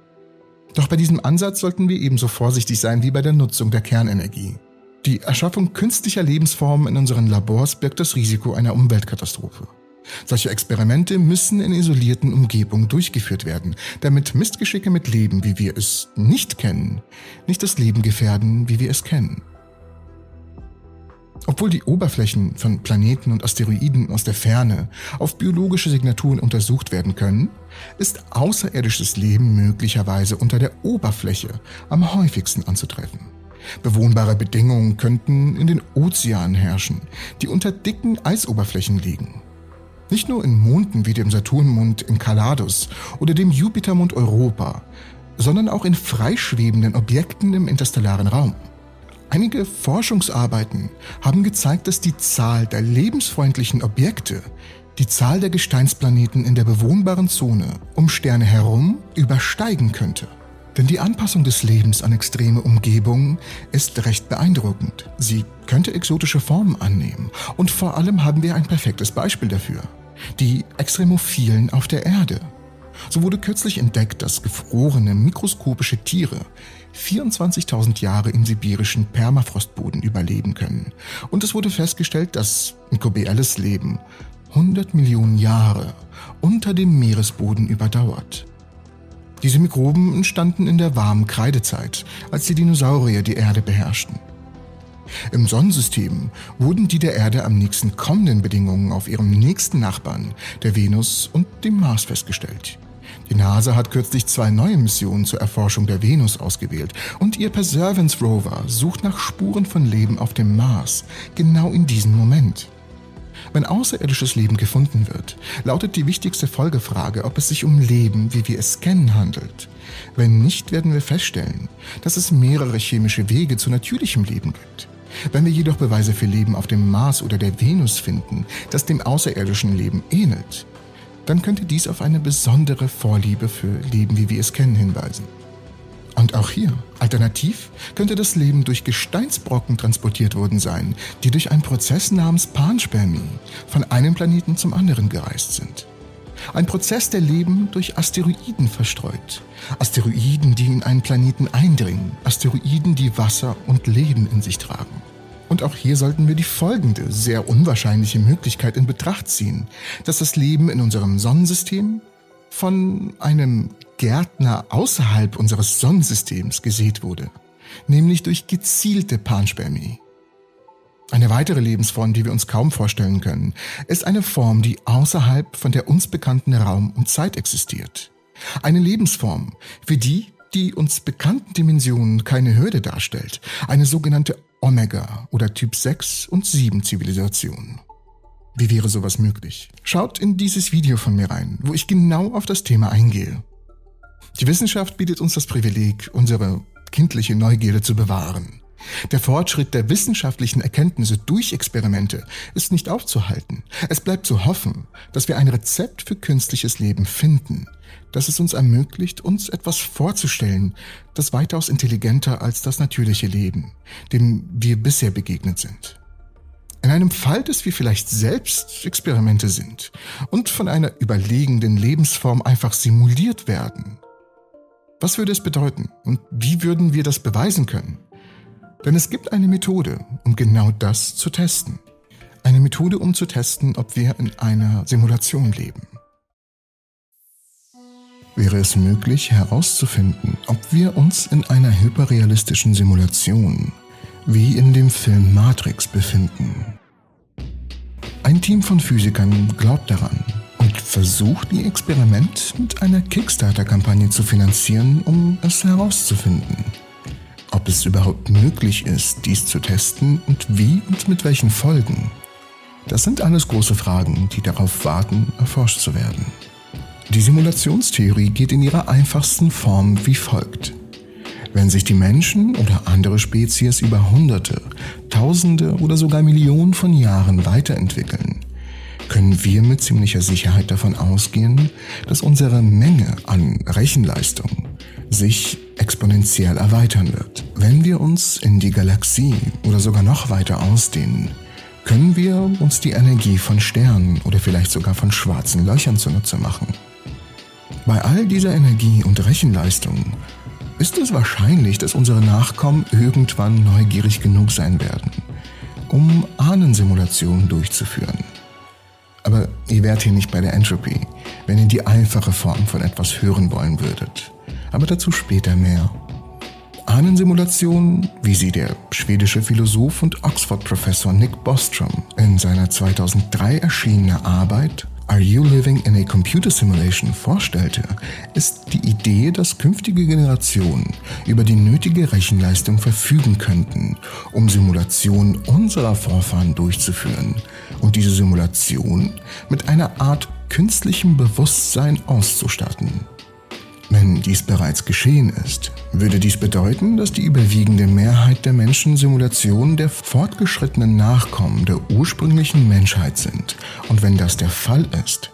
Doch bei diesem Ansatz sollten wir ebenso vorsichtig sein wie bei der Nutzung der Kernenergie. Die Erschaffung künstlicher Lebensformen in unseren Labors birgt das Risiko einer Umweltkatastrophe. Solche Experimente müssen in isolierten Umgebungen durchgeführt werden, damit Mistgeschicke mit Leben, wie wir es nicht kennen, nicht das Leben gefährden, wie wir es kennen. Obwohl die Oberflächen von Planeten und Asteroiden aus der Ferne auf biologische Signaturen untersucht werden können, ist außerirdisches Leben möglicherweise unter der Oberfläche am häufigsten anzutreffen. Bewohnbare Bedingungen könnten in den Ozeanen herrschen, die unter dicken Eisoberflächen liegen. Nicht nur in Monden wie dem Saturnmond in Enceladus oder dem Jupitermond Europa, sondern auch in freischwebenden Objekten im interstellaren Raum. Einige Forschungsarbeiten haben gezeigt, dass die Zahl der lebensfreundlichen Objekte die Zahl der Gesteinsplaneten in der bewohnbaren Zone um Sterne herum übersteigen könnte. Denn die Anpassung des Lebens an extreme Umgebungen ist recht beeindruckend. Sie könnte exotische Formen annehmen. Und vor allem haben wir ein perfektes Beispiel dafür. Die Extremophilen auf der Erde. So wurde kürzlich entdeckt, dass gefrorene mikroskopische Tiere 24.000 Jahre im sibirischen Permafrostboden überleben können. Und es wurde festgestellt, dass mikrobielles Leben 100 Millionen Jahre unter dem Meeresboden überdauert. Diese Mikroben entstanden in der warmen Kreidezeit, als die Dinosaurier die Erde beherrschten. Im Sonnensystem wurden die der Erde am nächsten kommenden Bedingungen auf ihrem nächsten Nachbarn, der Venus und dem Mars, festgestellt. Die NASA hat kürzlich zwei neue Missionen zur Erforschung der Venus ausgewählt und ihr Perseverance Rover sucht nach Spuren von Leben auf dem Mars, genau in diesem Moment. Wenn außerirdisches Leben gefunden wird, lautet die wichtigste Folgefrage, ob es sich um Leben, wie wir es kennen, handelt. Wenn nicht, werden wir feststellen, dass es mehrere chemische Wege zu natürlichem Leben gibt. Wenn wir jedoch Beweise für Leben auf dem Mars oder der Venus finden, das dem außerirdischen Leben ähnelt, dann könnte dies auf eine besondere Vorliebe für Leben, wie wir es kennen, hinweisen. Und auch hier, alternativ, könnte das Leben durch Gesteinsbrocken transportiert worden sein, die durch einen Prozess namens Panspermie von einem Planeten zum anderen gereist sind. Ein Prozess, der Leben durch Asteroiden verstreut. Asteroiden, die in einen Planeten eindringen. Asteroiden, die Wasser und Leben in sich tragen. Und auch hier sollten wir die folgende, sehr unwahrscheinliche Möglichkeit in Betracht ziehen, dass das Leben in unserem Sonnensystem von einem Gärtner außerhalb unseres Sonnensystems gesät wurde, nämlich durch gezielte Panspermie. Eine weitere Lebensform, die wir uns kaum vorstellen können, ist eine Form, die außerhalb von der uns bekannten Raum und Zeit existiert. Eine Lebensform, für die die uns bekannten Dimensionen keine Hürde darstellt, eine sogenannte Omega oder Typ 6 und 7 Zivilisation. Wie wäre sowas möglich? Schaut in dieses Video von mir rein, wo ich genau auf das Thema eingehe. Die Wissenschaft bietet uns das Privileg, unsere kindliche Neugierde zu bewahren. Der Fortschritt der wissenschaftlichen Erkenntnisse durch Experimente ist nicht aufzuhalten. Es bleibt zu hoffen, dass wir ein Rezept für künstliches Leben finden, das es uns ermöglicht, uns etwas vorzustellen, das weitaus intelligenter als das natürliche Leben, dem wir bisher begegnet sind. In einem Fall, dass wir vielleicht selbst Experimente sind und von einer überlegenden Lebensform einfach simuliert werden. Was würde es bedeuten und wie würden wir das beweisen können? Denn es gibt eine Methode, um genau das zu testen. Eine Methode, um zu testen, ob wir in einer Simulation leben. Wäre es möglich herauszufinden, ob wir uns in einer hyperrealistischen Simulation wie in dem Film Matrix befinden. Ein Team von Physikern glaubt daran und versucht, ihr Experiment mit einer Kickstarter-Kampagne zu finanzieren, um es herauszufinden ob es überhaupt möglich ist, dies zu testen und wie und mit welchen Folgen. Das sind alles große Fragen, die darauf warten, erforscht zu werden. Die Simulationstheorie geht in ihrer einfachsten Form wie folgt. Wenn sich die Menschen oder andere Spezies über Hunderte, Tausende oder sogar Millionen von Jahren weiterentwickeln, können wir mit ziemlicher Sicherheit davon ausgehen, dass unsere Menge an Rechenleistung sich exponentiell erweitern wird. Wenn wir uns in die Galaxie oder sogar noch weiter ausdehnen, können wir uns die Energie von Sternen oder vielleicht sogar von schwarzen Löchern zunutze machen. Bei all dieser Energie und Rechenleistung ist es wahrscheinlich, dass unsere Nachkommen irgendwann neugierig genug sein werden, um Ahnensimulationen durchzuführen. Aber ihr wärt hier nicht bei der Entropy, wenn ihr die einfache Form von etwas hören wollen würdet aber dazu später mehr. Ahnensimulationen, wie sie der schwedische Philosoph und Oxford-Professor Nick Bostrom in seiner 2003 erschienenen Arbeit Are You Living in a Computer Simulation vorstellte, ist die Idee, dass künftige Generationen über die nötige Rechenleistung verfügen könnten, um Simulationen unserer Vorfahren durchzuführen und diese Simulation mit einer Art künstlichem Bewusstsein auszustatten. Wenn dies bereits geschehen ist, würde dies bedeuten, dass die überwiegende Mehrheit der Menschen Simulationen der fortgeschrittenen Nachkommen der ursprünglichen Menschheit sind. Und wenn das der Fall ist,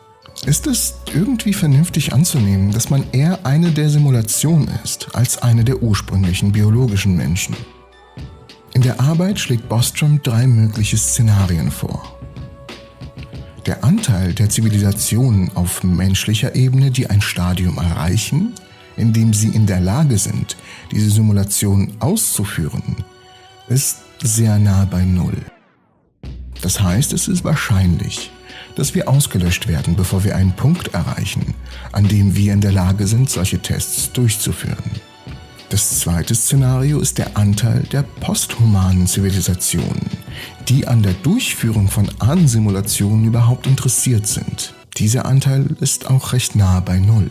ist es irgendwie vernünftig anzunehmen, dass man eher eine der Simulationen ist als eine der ursprünglichen biologischen Menschen. In der Arbeit schlägt Bostrom drei mögliche Szenarien vor. Der Anteil der Zivilisationen auf menschlicher Ebene, die ein Stadium erreichen, in dem sie in der Lage sind, diese Simulation auszuführen, ist sehr nah bei Null. Das heißt, es ist wahrscheinlich, dass wir ausgelöscht werden, bevor wir einen Punkt erreichen, an dem wir in der Lage sind, solche Tests durchzuführen. Das zweite Szenario ist der Anteil der posthumanen Zivilisationen, die an der Durchführung von Ahnensimulationen überhaupt interessiert sind. Dieser Anteil ist auch recht nah bei Null.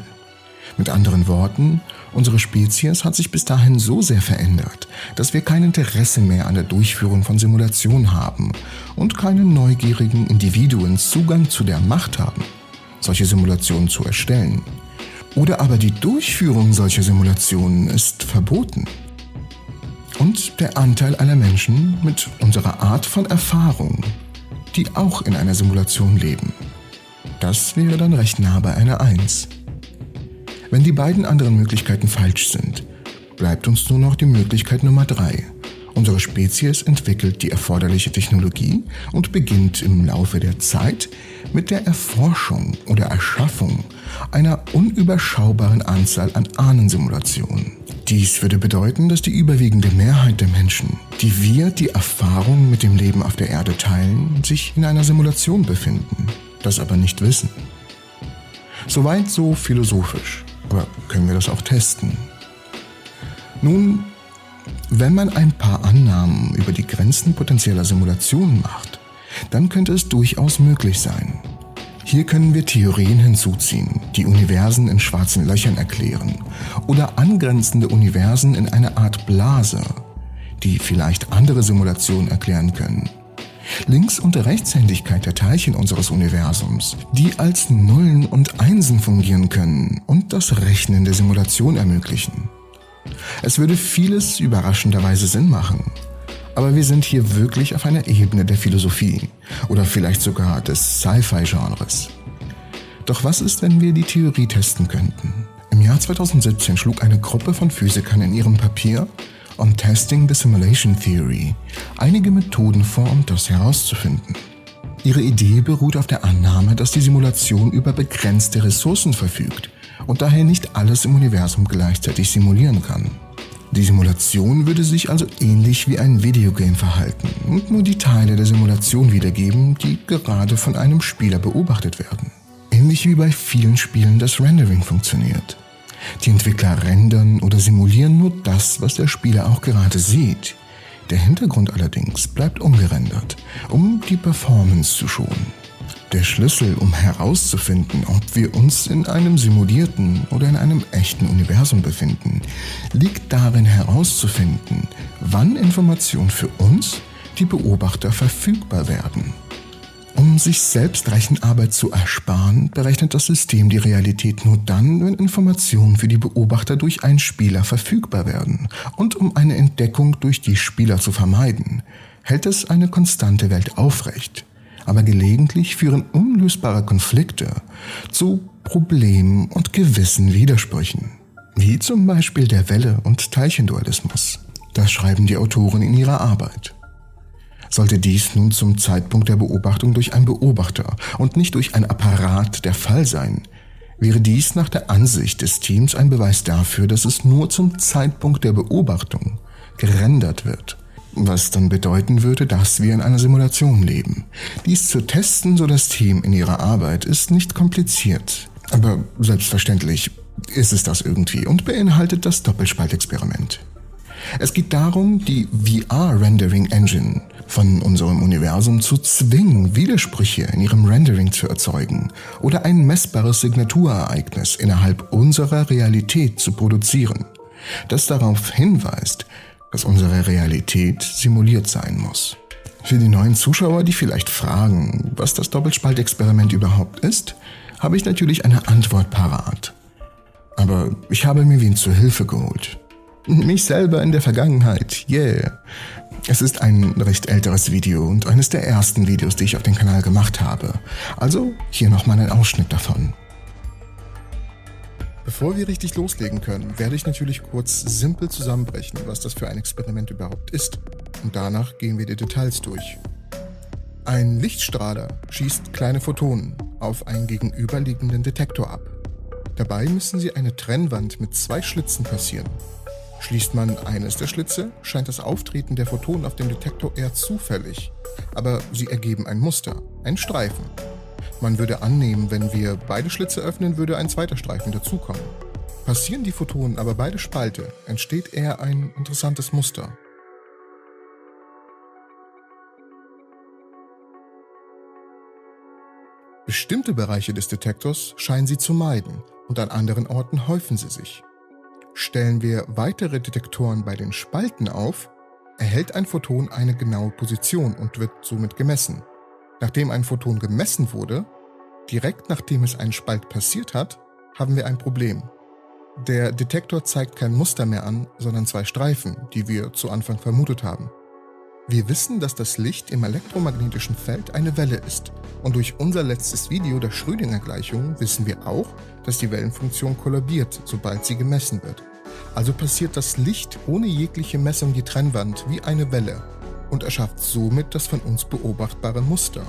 Mit anderen Worten, unsere Spezies hat sich bis dahin so sehr verändert, dass wir kein Interesse mehr an der Durchführung von Simulationen haben und keine neugierigen Individuen Zugang zu der Macht haben, solche Simulationen zu erstellen. Oder aber die Durchführung solcher Simulationen ist verboten und der Anteil aller Menschen mit unserer Art von Erfahrung, die auch in einer Simulation leben. Das wäre dann recht nah bei einer 1. Wenn die beiden anderen Möglichkeiten falsch sind, bleibt uns nur noch die Möglichkeit Nummer 3. Unsere Spezies entwickelt die erforderliche Technologie und beginnt im Laufe der Zeit mit der Erforschung oder Erschaffung einer unüberschaubaren Anzahl an Ahnensimulationen. Dies würde bedeuten, dass die überwiegende Mehrheit der Menschen, die wir die Erfahrung mit dem Leben auf der Erde teilen, sich in einer Simulation befinden, das aber nicht wissen. Soweit so philosophisch, aber können wir das auch testen? Nun, wenn man ein paar Annahmen über die Grenzen potenzieller Simulationen macht, dann könnte es durchaus möglich sein, hier können wir Theorien hinzuziehen, die Universen in schwarzen Löchern erklären oder angrenzende Universen in eine Art Blase, die vielleicht andere Simulationen erklären können. Links- und Rechtshändigkeit der Teilchen unseres Universums, die als Nullen und Einsen fungieren können und das Rechnen der Simulation ermöglichen. Es würde vieles überraschenderweise Sinn machen, aber wir sind hier wirklich auf einer Ebene der Philosophie oder vielleicht sogar des Sci-Fi-Genres. Doch was ist, wenn wir die Theorie testen könnten? Im Jahr 2017 schlug eine Gruppe von Physikern in ihrem Papier On Testing the Simulation Theory einige Methoden vor, um das herauszufinden. Ihre Idee beruht auf der Annahme, dass die Simulation über begrenzte Ressourcen verfügt und daher nicht alles im Universum gleichzeitig simulieren kann. Die Simulation würde sich also ähnlich wie ein Videogame verhalten und nur die Teile der Simulation wiedergeben, die gerade von einem Spieler beobachtet werden. Ähnlich wie bei vielen Spielen das Rendering funktioniert. Die Entwickler rendern oder simulieren nur das, was der Spieler auch gerade sieht. Der Hintergrund allerdings bleibt ungerendert, um die Performance zu schonen. Der Schlüssel, um herauszufinden, ob wir uns in einem simulierten oder in einem echten Universum befinden, liegt darin herauszufinden, wann Informationen für uns, die Beobachter, verfügbar werden. Um sich selbst Rechenarbeit zu ersparen, berechnet das System die Realität nur dann, wenn Informationen für die Beobachter durch einen Spieler verfügbar werden. Und um eine Entdeckung durch die Spieler zu vermeiden, hält es eine konstante Welt aufrecht aber gelegentlich führen unlösbare Konflikte zu Problemen und gewissen Widersprüchen, wie zum Beispiel der Welle- und Teilchendualismus. Das schreiben die Autoren in ihrer Arbeit. Sollte dies nun zum Zeitpunkt der Beobachtung durch einen Beobachter und nicht durch ein Apparat der Fall sein, wäre dies nach der Ansicht des Teams ein Beweis dafür, dass es nur zum Zeitpunkt der Beobachtung gerendert wird was dann bedeuten würde, dass wir in einer Simulation leben. Dies zu testen, so das Team in ihrer Arbeit, ist nicht kompliziert. Aber selbstverständlich ist es das irgendwie und beinhaltet das Doppelspaltexperiment. Es geht darum, die VR-Rendering Engine von unserem Universum zu zwingen, Widersprüche in ihrem Rendering zu erzeugen oder ein messbares Signaturereignis innerhalb unserer Realität zu produzieren, das darauf hinweist, dass unsere Realität simuliert sein muss. Für die neuen Zuschauer, die vielleicht fragen, was das Doppelspaltexperiment überhaupt ist, habe ich natürlich eine Antwort parat. Aber ich habe mir wen zur Hilfe geholt. Mich selber in der Vergangenheit, yeah. Es ist ein recht älteres Video und eines der ersten Videos, die ich auf dem Kanal gemacht habe. Also hier nochmal ein Ausschnitt davon. Bevor wir richtig loslegen können, werde ich natürlich kurz simpel zusammenbrechen, was das für ein Experiment überhaupt ist. Und danach gehen wir die Details durch. Ein Lichtstrahler schießt kleine Photonen auf einen gegenüberliegenden Detektor ab. Dabei müssen sie eine Trennwand mit zwei Schlitzen passieren. Schließt man eines der Schlitze, scheint das Auftreten der Photonen auf dem Detektor eher zufällig, aber sie ergeben ein Muster, ein Streifen, man würde annehmen, wenn wir beide Schlitze öffnen, würde ein zweiter Streifen dazukommen. Passieren die Photonen aber beide Spalte, entsteht eher ein interessantes Muster. Bestimmte Bereiche des Detektors scheinen sie zu meiden und an anderen Orten häufen sie sich. Stellen wir weitere Detektoren bei den Spalten auf, erhält ein Photon eine genaue Position und wird somit gemessen. Nachdem ein Photon gemessen wurde, direkt nachdem es einen Spalt passiert hat, haben wir ein Problem. Der Detektor zeigt kein Muster mehr an, sondern zwei Streifen, die wir zu Anfang vermutet haben. Wir wissen, dass das Licht im elektromagnetischen Feld eine Welle ist. Und durch unser letztes Video der Schrödinger-Gleichung wissen wir auch, dass die Wellenfunktion kollabiert, sobald sie gemessen wird. Also passiert das Licht ohne jegliche Messung die Trennwand wie eine Welle und erschafft somit das von uns beobachtbare Muster.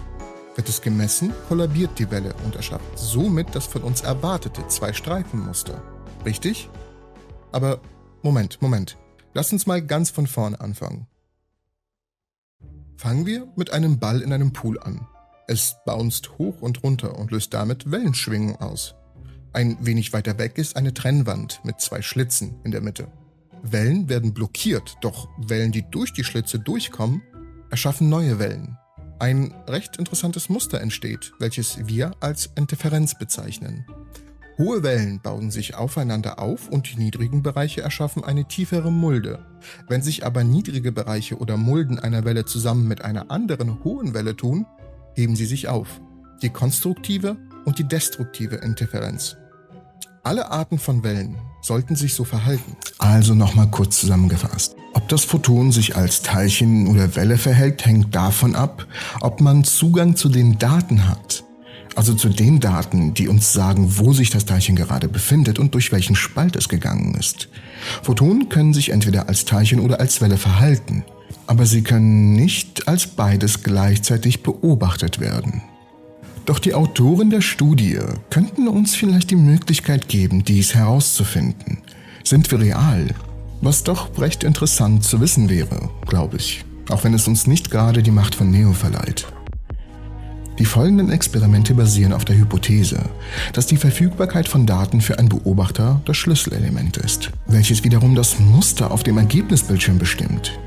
Wird es gemessen, kollabiert die Welle und erschafft somit das von uns erwartete Zwei-Streifen-Muster. Richtig? Aber Moment, Moment. Lass uns mal ganz von vorne anfangen. Fangen wir mit einem Ball in einem Pool an. Es bounced hoch und runter und löst damit Wellenschwingung aus. Ein wenig weiter weg ist eine Trennwand mit zwei Schlitzen in der Mitte. Wellen werden blockiert, doch Wellen, die durch die Schlitze durchkommen, erschaffen neue Wellen. Ein recht interessantes Muster entsteht, welches wir als Interferenz bezeichnen. Hohe Wellen bauen sich aufeinander auf und die niedrigen Bereiche erschaffen eine tiefere Mulde. Wenn sich aber niedrige Bereiche oder Mulden einer Welle zusammen mit einer anderen hohen Welle tun, heben sie sich auf. Die konstruktive und die destruktive Interferenz. Alle Arten von Wellen sollten sich so verhalten. Also nochmal kurz zusammengefasst. Ob das Photon sich als Teilchen oder Welle verhält, hängt davon ab, ob man Zugang zu den Daten hat. Also zu den Daten, die uns sagen, wo sich das Teilchen gerade befindet und durch welchen Spalt es gegangen ist. Photonen können sich entweder als Teilchen oder als Welle verhalten aber sie können nicht als beides gleichzeitig beobachtet werden. Doch die Autoren der Studie könnten uns vielleicht die Möglichkeit geben, dies herauszufinden. Sind wir real? Was doch recht interessant zu wissen wäre, glaube ich, auch wenn es uns nicht gerade die Macht von Neo verleiht. Die folgenden Experimente basieren auf der Hypothese, dass die Verfügbarkeit von Daten für einen Beobachter das Schlüsselelement ist, welches wiederum das Muster auf dem Ergebnisbildschirm bestimmt.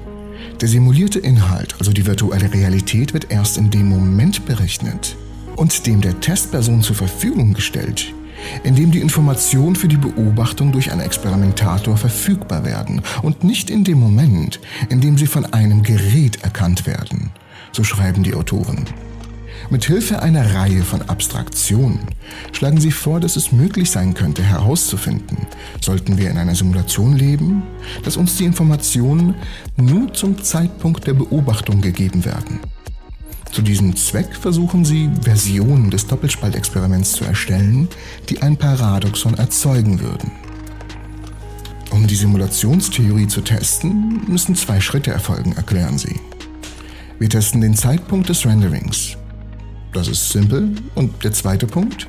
Der simulierte Inhalt, also die virtuelle Realität, wird erst in dem Moment berechnet und dem der Testperson zur Verfügung gestellt, in dem die Informationen für die Beobachtung durch einen Experimentator verfügbar werden und nicht in dem Moment, in dem sie von einem Gerät erkannt werden, so schreiben die Autoren. Mit Hilfe einer Reihe von Abstraktionen schlagen sie vor, dass es möglich sein könnte herauszufinden, sollten wir in einer Simulation leben, dass uns die Informationen nur zum Zeitpunkt der Beobachtung gegeben werden. Zu diesem Zweck versuchen sie, Versionen des Doppelspaltexperiments zu erstellen, die ein Paradoxon erzeugen würden. Um die Simulationstheorie zu testen, müssen zwei Schritte erfolgen, erklären sie. Wir testen den Zeitpunkt des Renderings, das ist simpel. Und der zweite Punkt,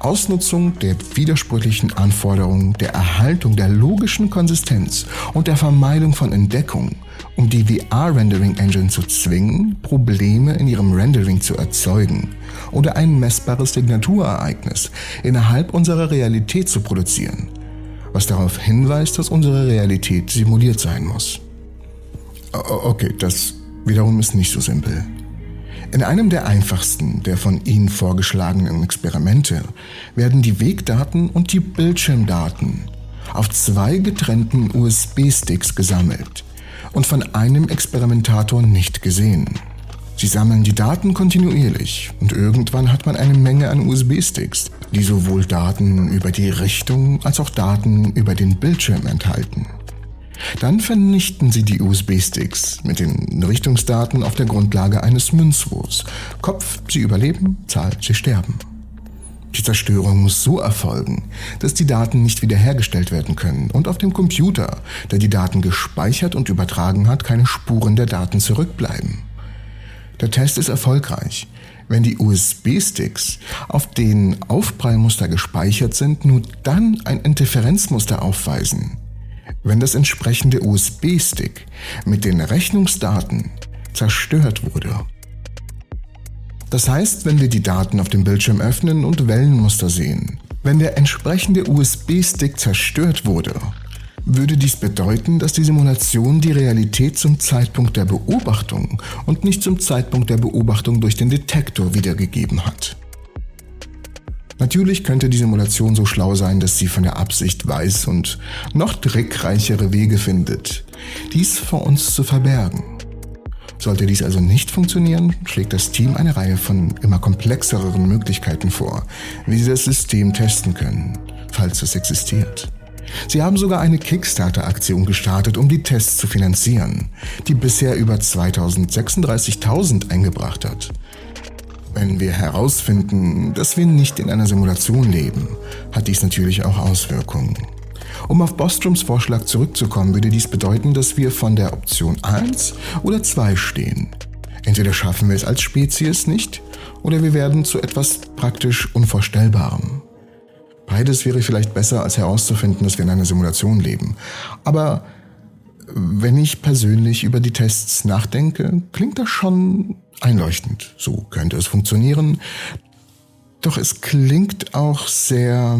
Ausnutzung der widersprüchlichen Anforderungen der Erhaltung der logischen Konsistenz und der Vermeidung von Entdeckung, um die VR-Rendering-Engine zu zwingen, Probleme in ihrem Rendering zu erzeugen oder ein messbares Signaturereignis innerhalb unserer Realität zu produzieren, was darauf hinweist, dass unsere Realität simuliert sein muss. Okay, das wiederum ist nicht so simpel. In einem der einfachsten der von Ihnen vorgeschlagenen Experimente werden die Wegdaten und die Bildschirmdaten auf zwei getrennten USB-Sticks gesammelt und von einem Experimentator nicht gesehen. Sie sammeln die Daten kontinuierlich und irgendwann hat man eine Menge an USB-Sticks, die sowohl Daten über die Richtung als auch Daten über den Bildschirm enthalten. Dann vernichten Sie die USB-Sticks mit den Richtungsdaten auf der Grundlage eines Münzwurfs. Kopf, Sie überleben, Zahl, Sie sterben. Die Zerstörung muss so erfolgen, dass die Daten nicht wiederhergestellt werden können und auf dem Computer, der die Daten gespeichert und übertragen hat, keine Spuren der Daten zurückbleiben. Der Test ist erfolgreich, wenn die USB-Sticks, auf denen Aufprallmuster gespeichert sind, nur dann ein Interferenzmuster aufweisen, wenn das entsprechende USB-Stick mit den Rechnungsdaten zerstört wurde. Das heißt, wenn wir die Daten auf dem Bildschirm öffnen und Wellenmuster sehen, wenn der entsprechende USB-Stick zerstört wurde, würde dies bedeuten, dass die Simulation die Realität zum Zeitpunkt der Beobachtung und nicht zum Zeitpunkt der Beobachtung durch den Detektor wiedergegeben hat. Natürlich könnte die Simulation so schlau sein, dass sie von der Absicht weiß und noch trickreichere Wege findet, dies vor uns zu verbergen. Sollte dies also nicht funktionieren, schlägt das Team eine Reihe von immer komplexeren Möglichkeiten vor, wie sie das System testen können, falls es existiert. Sie haben sogar eine Kickstarter-Aktion gestartet, um die Tests zu finanzieren, die bisher über 2036.000 eingebracht hat. Wenn wir herausfinden, dass wir nicht in einer Simulation leben, hat dies natürlich auch Auswirkungen. Um auf Bostroms Vorschlag zurückzukommen, würde dies bedeuten, dass wir von der Option 1 oder 2 stehen. Entweder schaffen wir es als Spezies nicht, oder wir werden zu etwas praktisch Unvorstellbarem. Beides wäre vielleicht besser, als herauszufinden, dass wir in einer Simulation leben. Aber wenn ich persönlich über die Tests nachdenke, klingt das schon einleuchtend. So könnte es funktionieren. Doch es klingt auch sehr,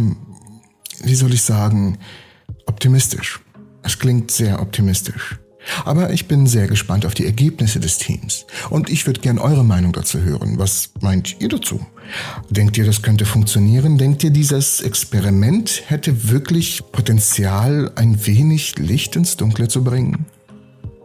wie soll ich sagen, optimistisch. Es klingt sehr optimistisch. Aber ich bin sehr gespannt auf die Ergebnisse des Teams. Und ich würde gern eure Meinung dazu hören. Was meint ihr dazu? Denkt ihr, das könnte funktionieren? Denkt ihr, dieses Experiment hätte wirklich Potenzial, ein wenig Licht ins Dunkle zu bringen?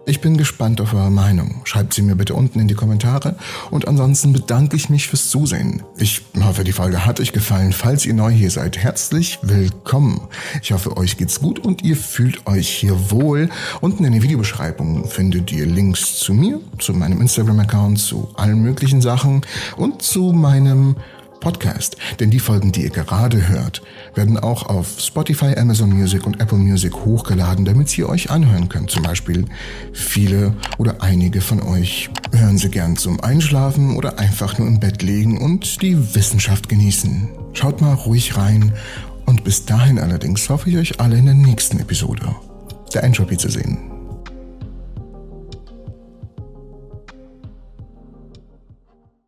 Ich bin gespannt auf eure Meinung. Schreibt sie mir bitte unten in die Kommentare. Und ansonsten bedanke ich mich fürs Zusehen. Ich hoffe, die Folge hat euch gefallen. Falls ihr neu hier seid, herzlich willkommen. Ich hoffe, euch geht's gut und ihr fühlt euch hier wohl. Unten in der Videobeschreibung findet ihr Links zu mir, zu meinem Instagram-Account, zu allen möglichen Sachen und zu meinem Podcast. Denn die Folgen, die ihr gerade hört, werden auch auf Spotify, Amazon Music und Apple Music hochgeladen, damit ihr euch anhören könnt. Zum Beispiel viele oder einige von euch hören sie gern zum Einschlafen oder einfach nur im Bett liegen und die Wissenschaft genießen. Schaut mal ruhig rein und bis dahin allerdings hoffe ich euch alle in der nächsten Episode der Entropy zu sehen.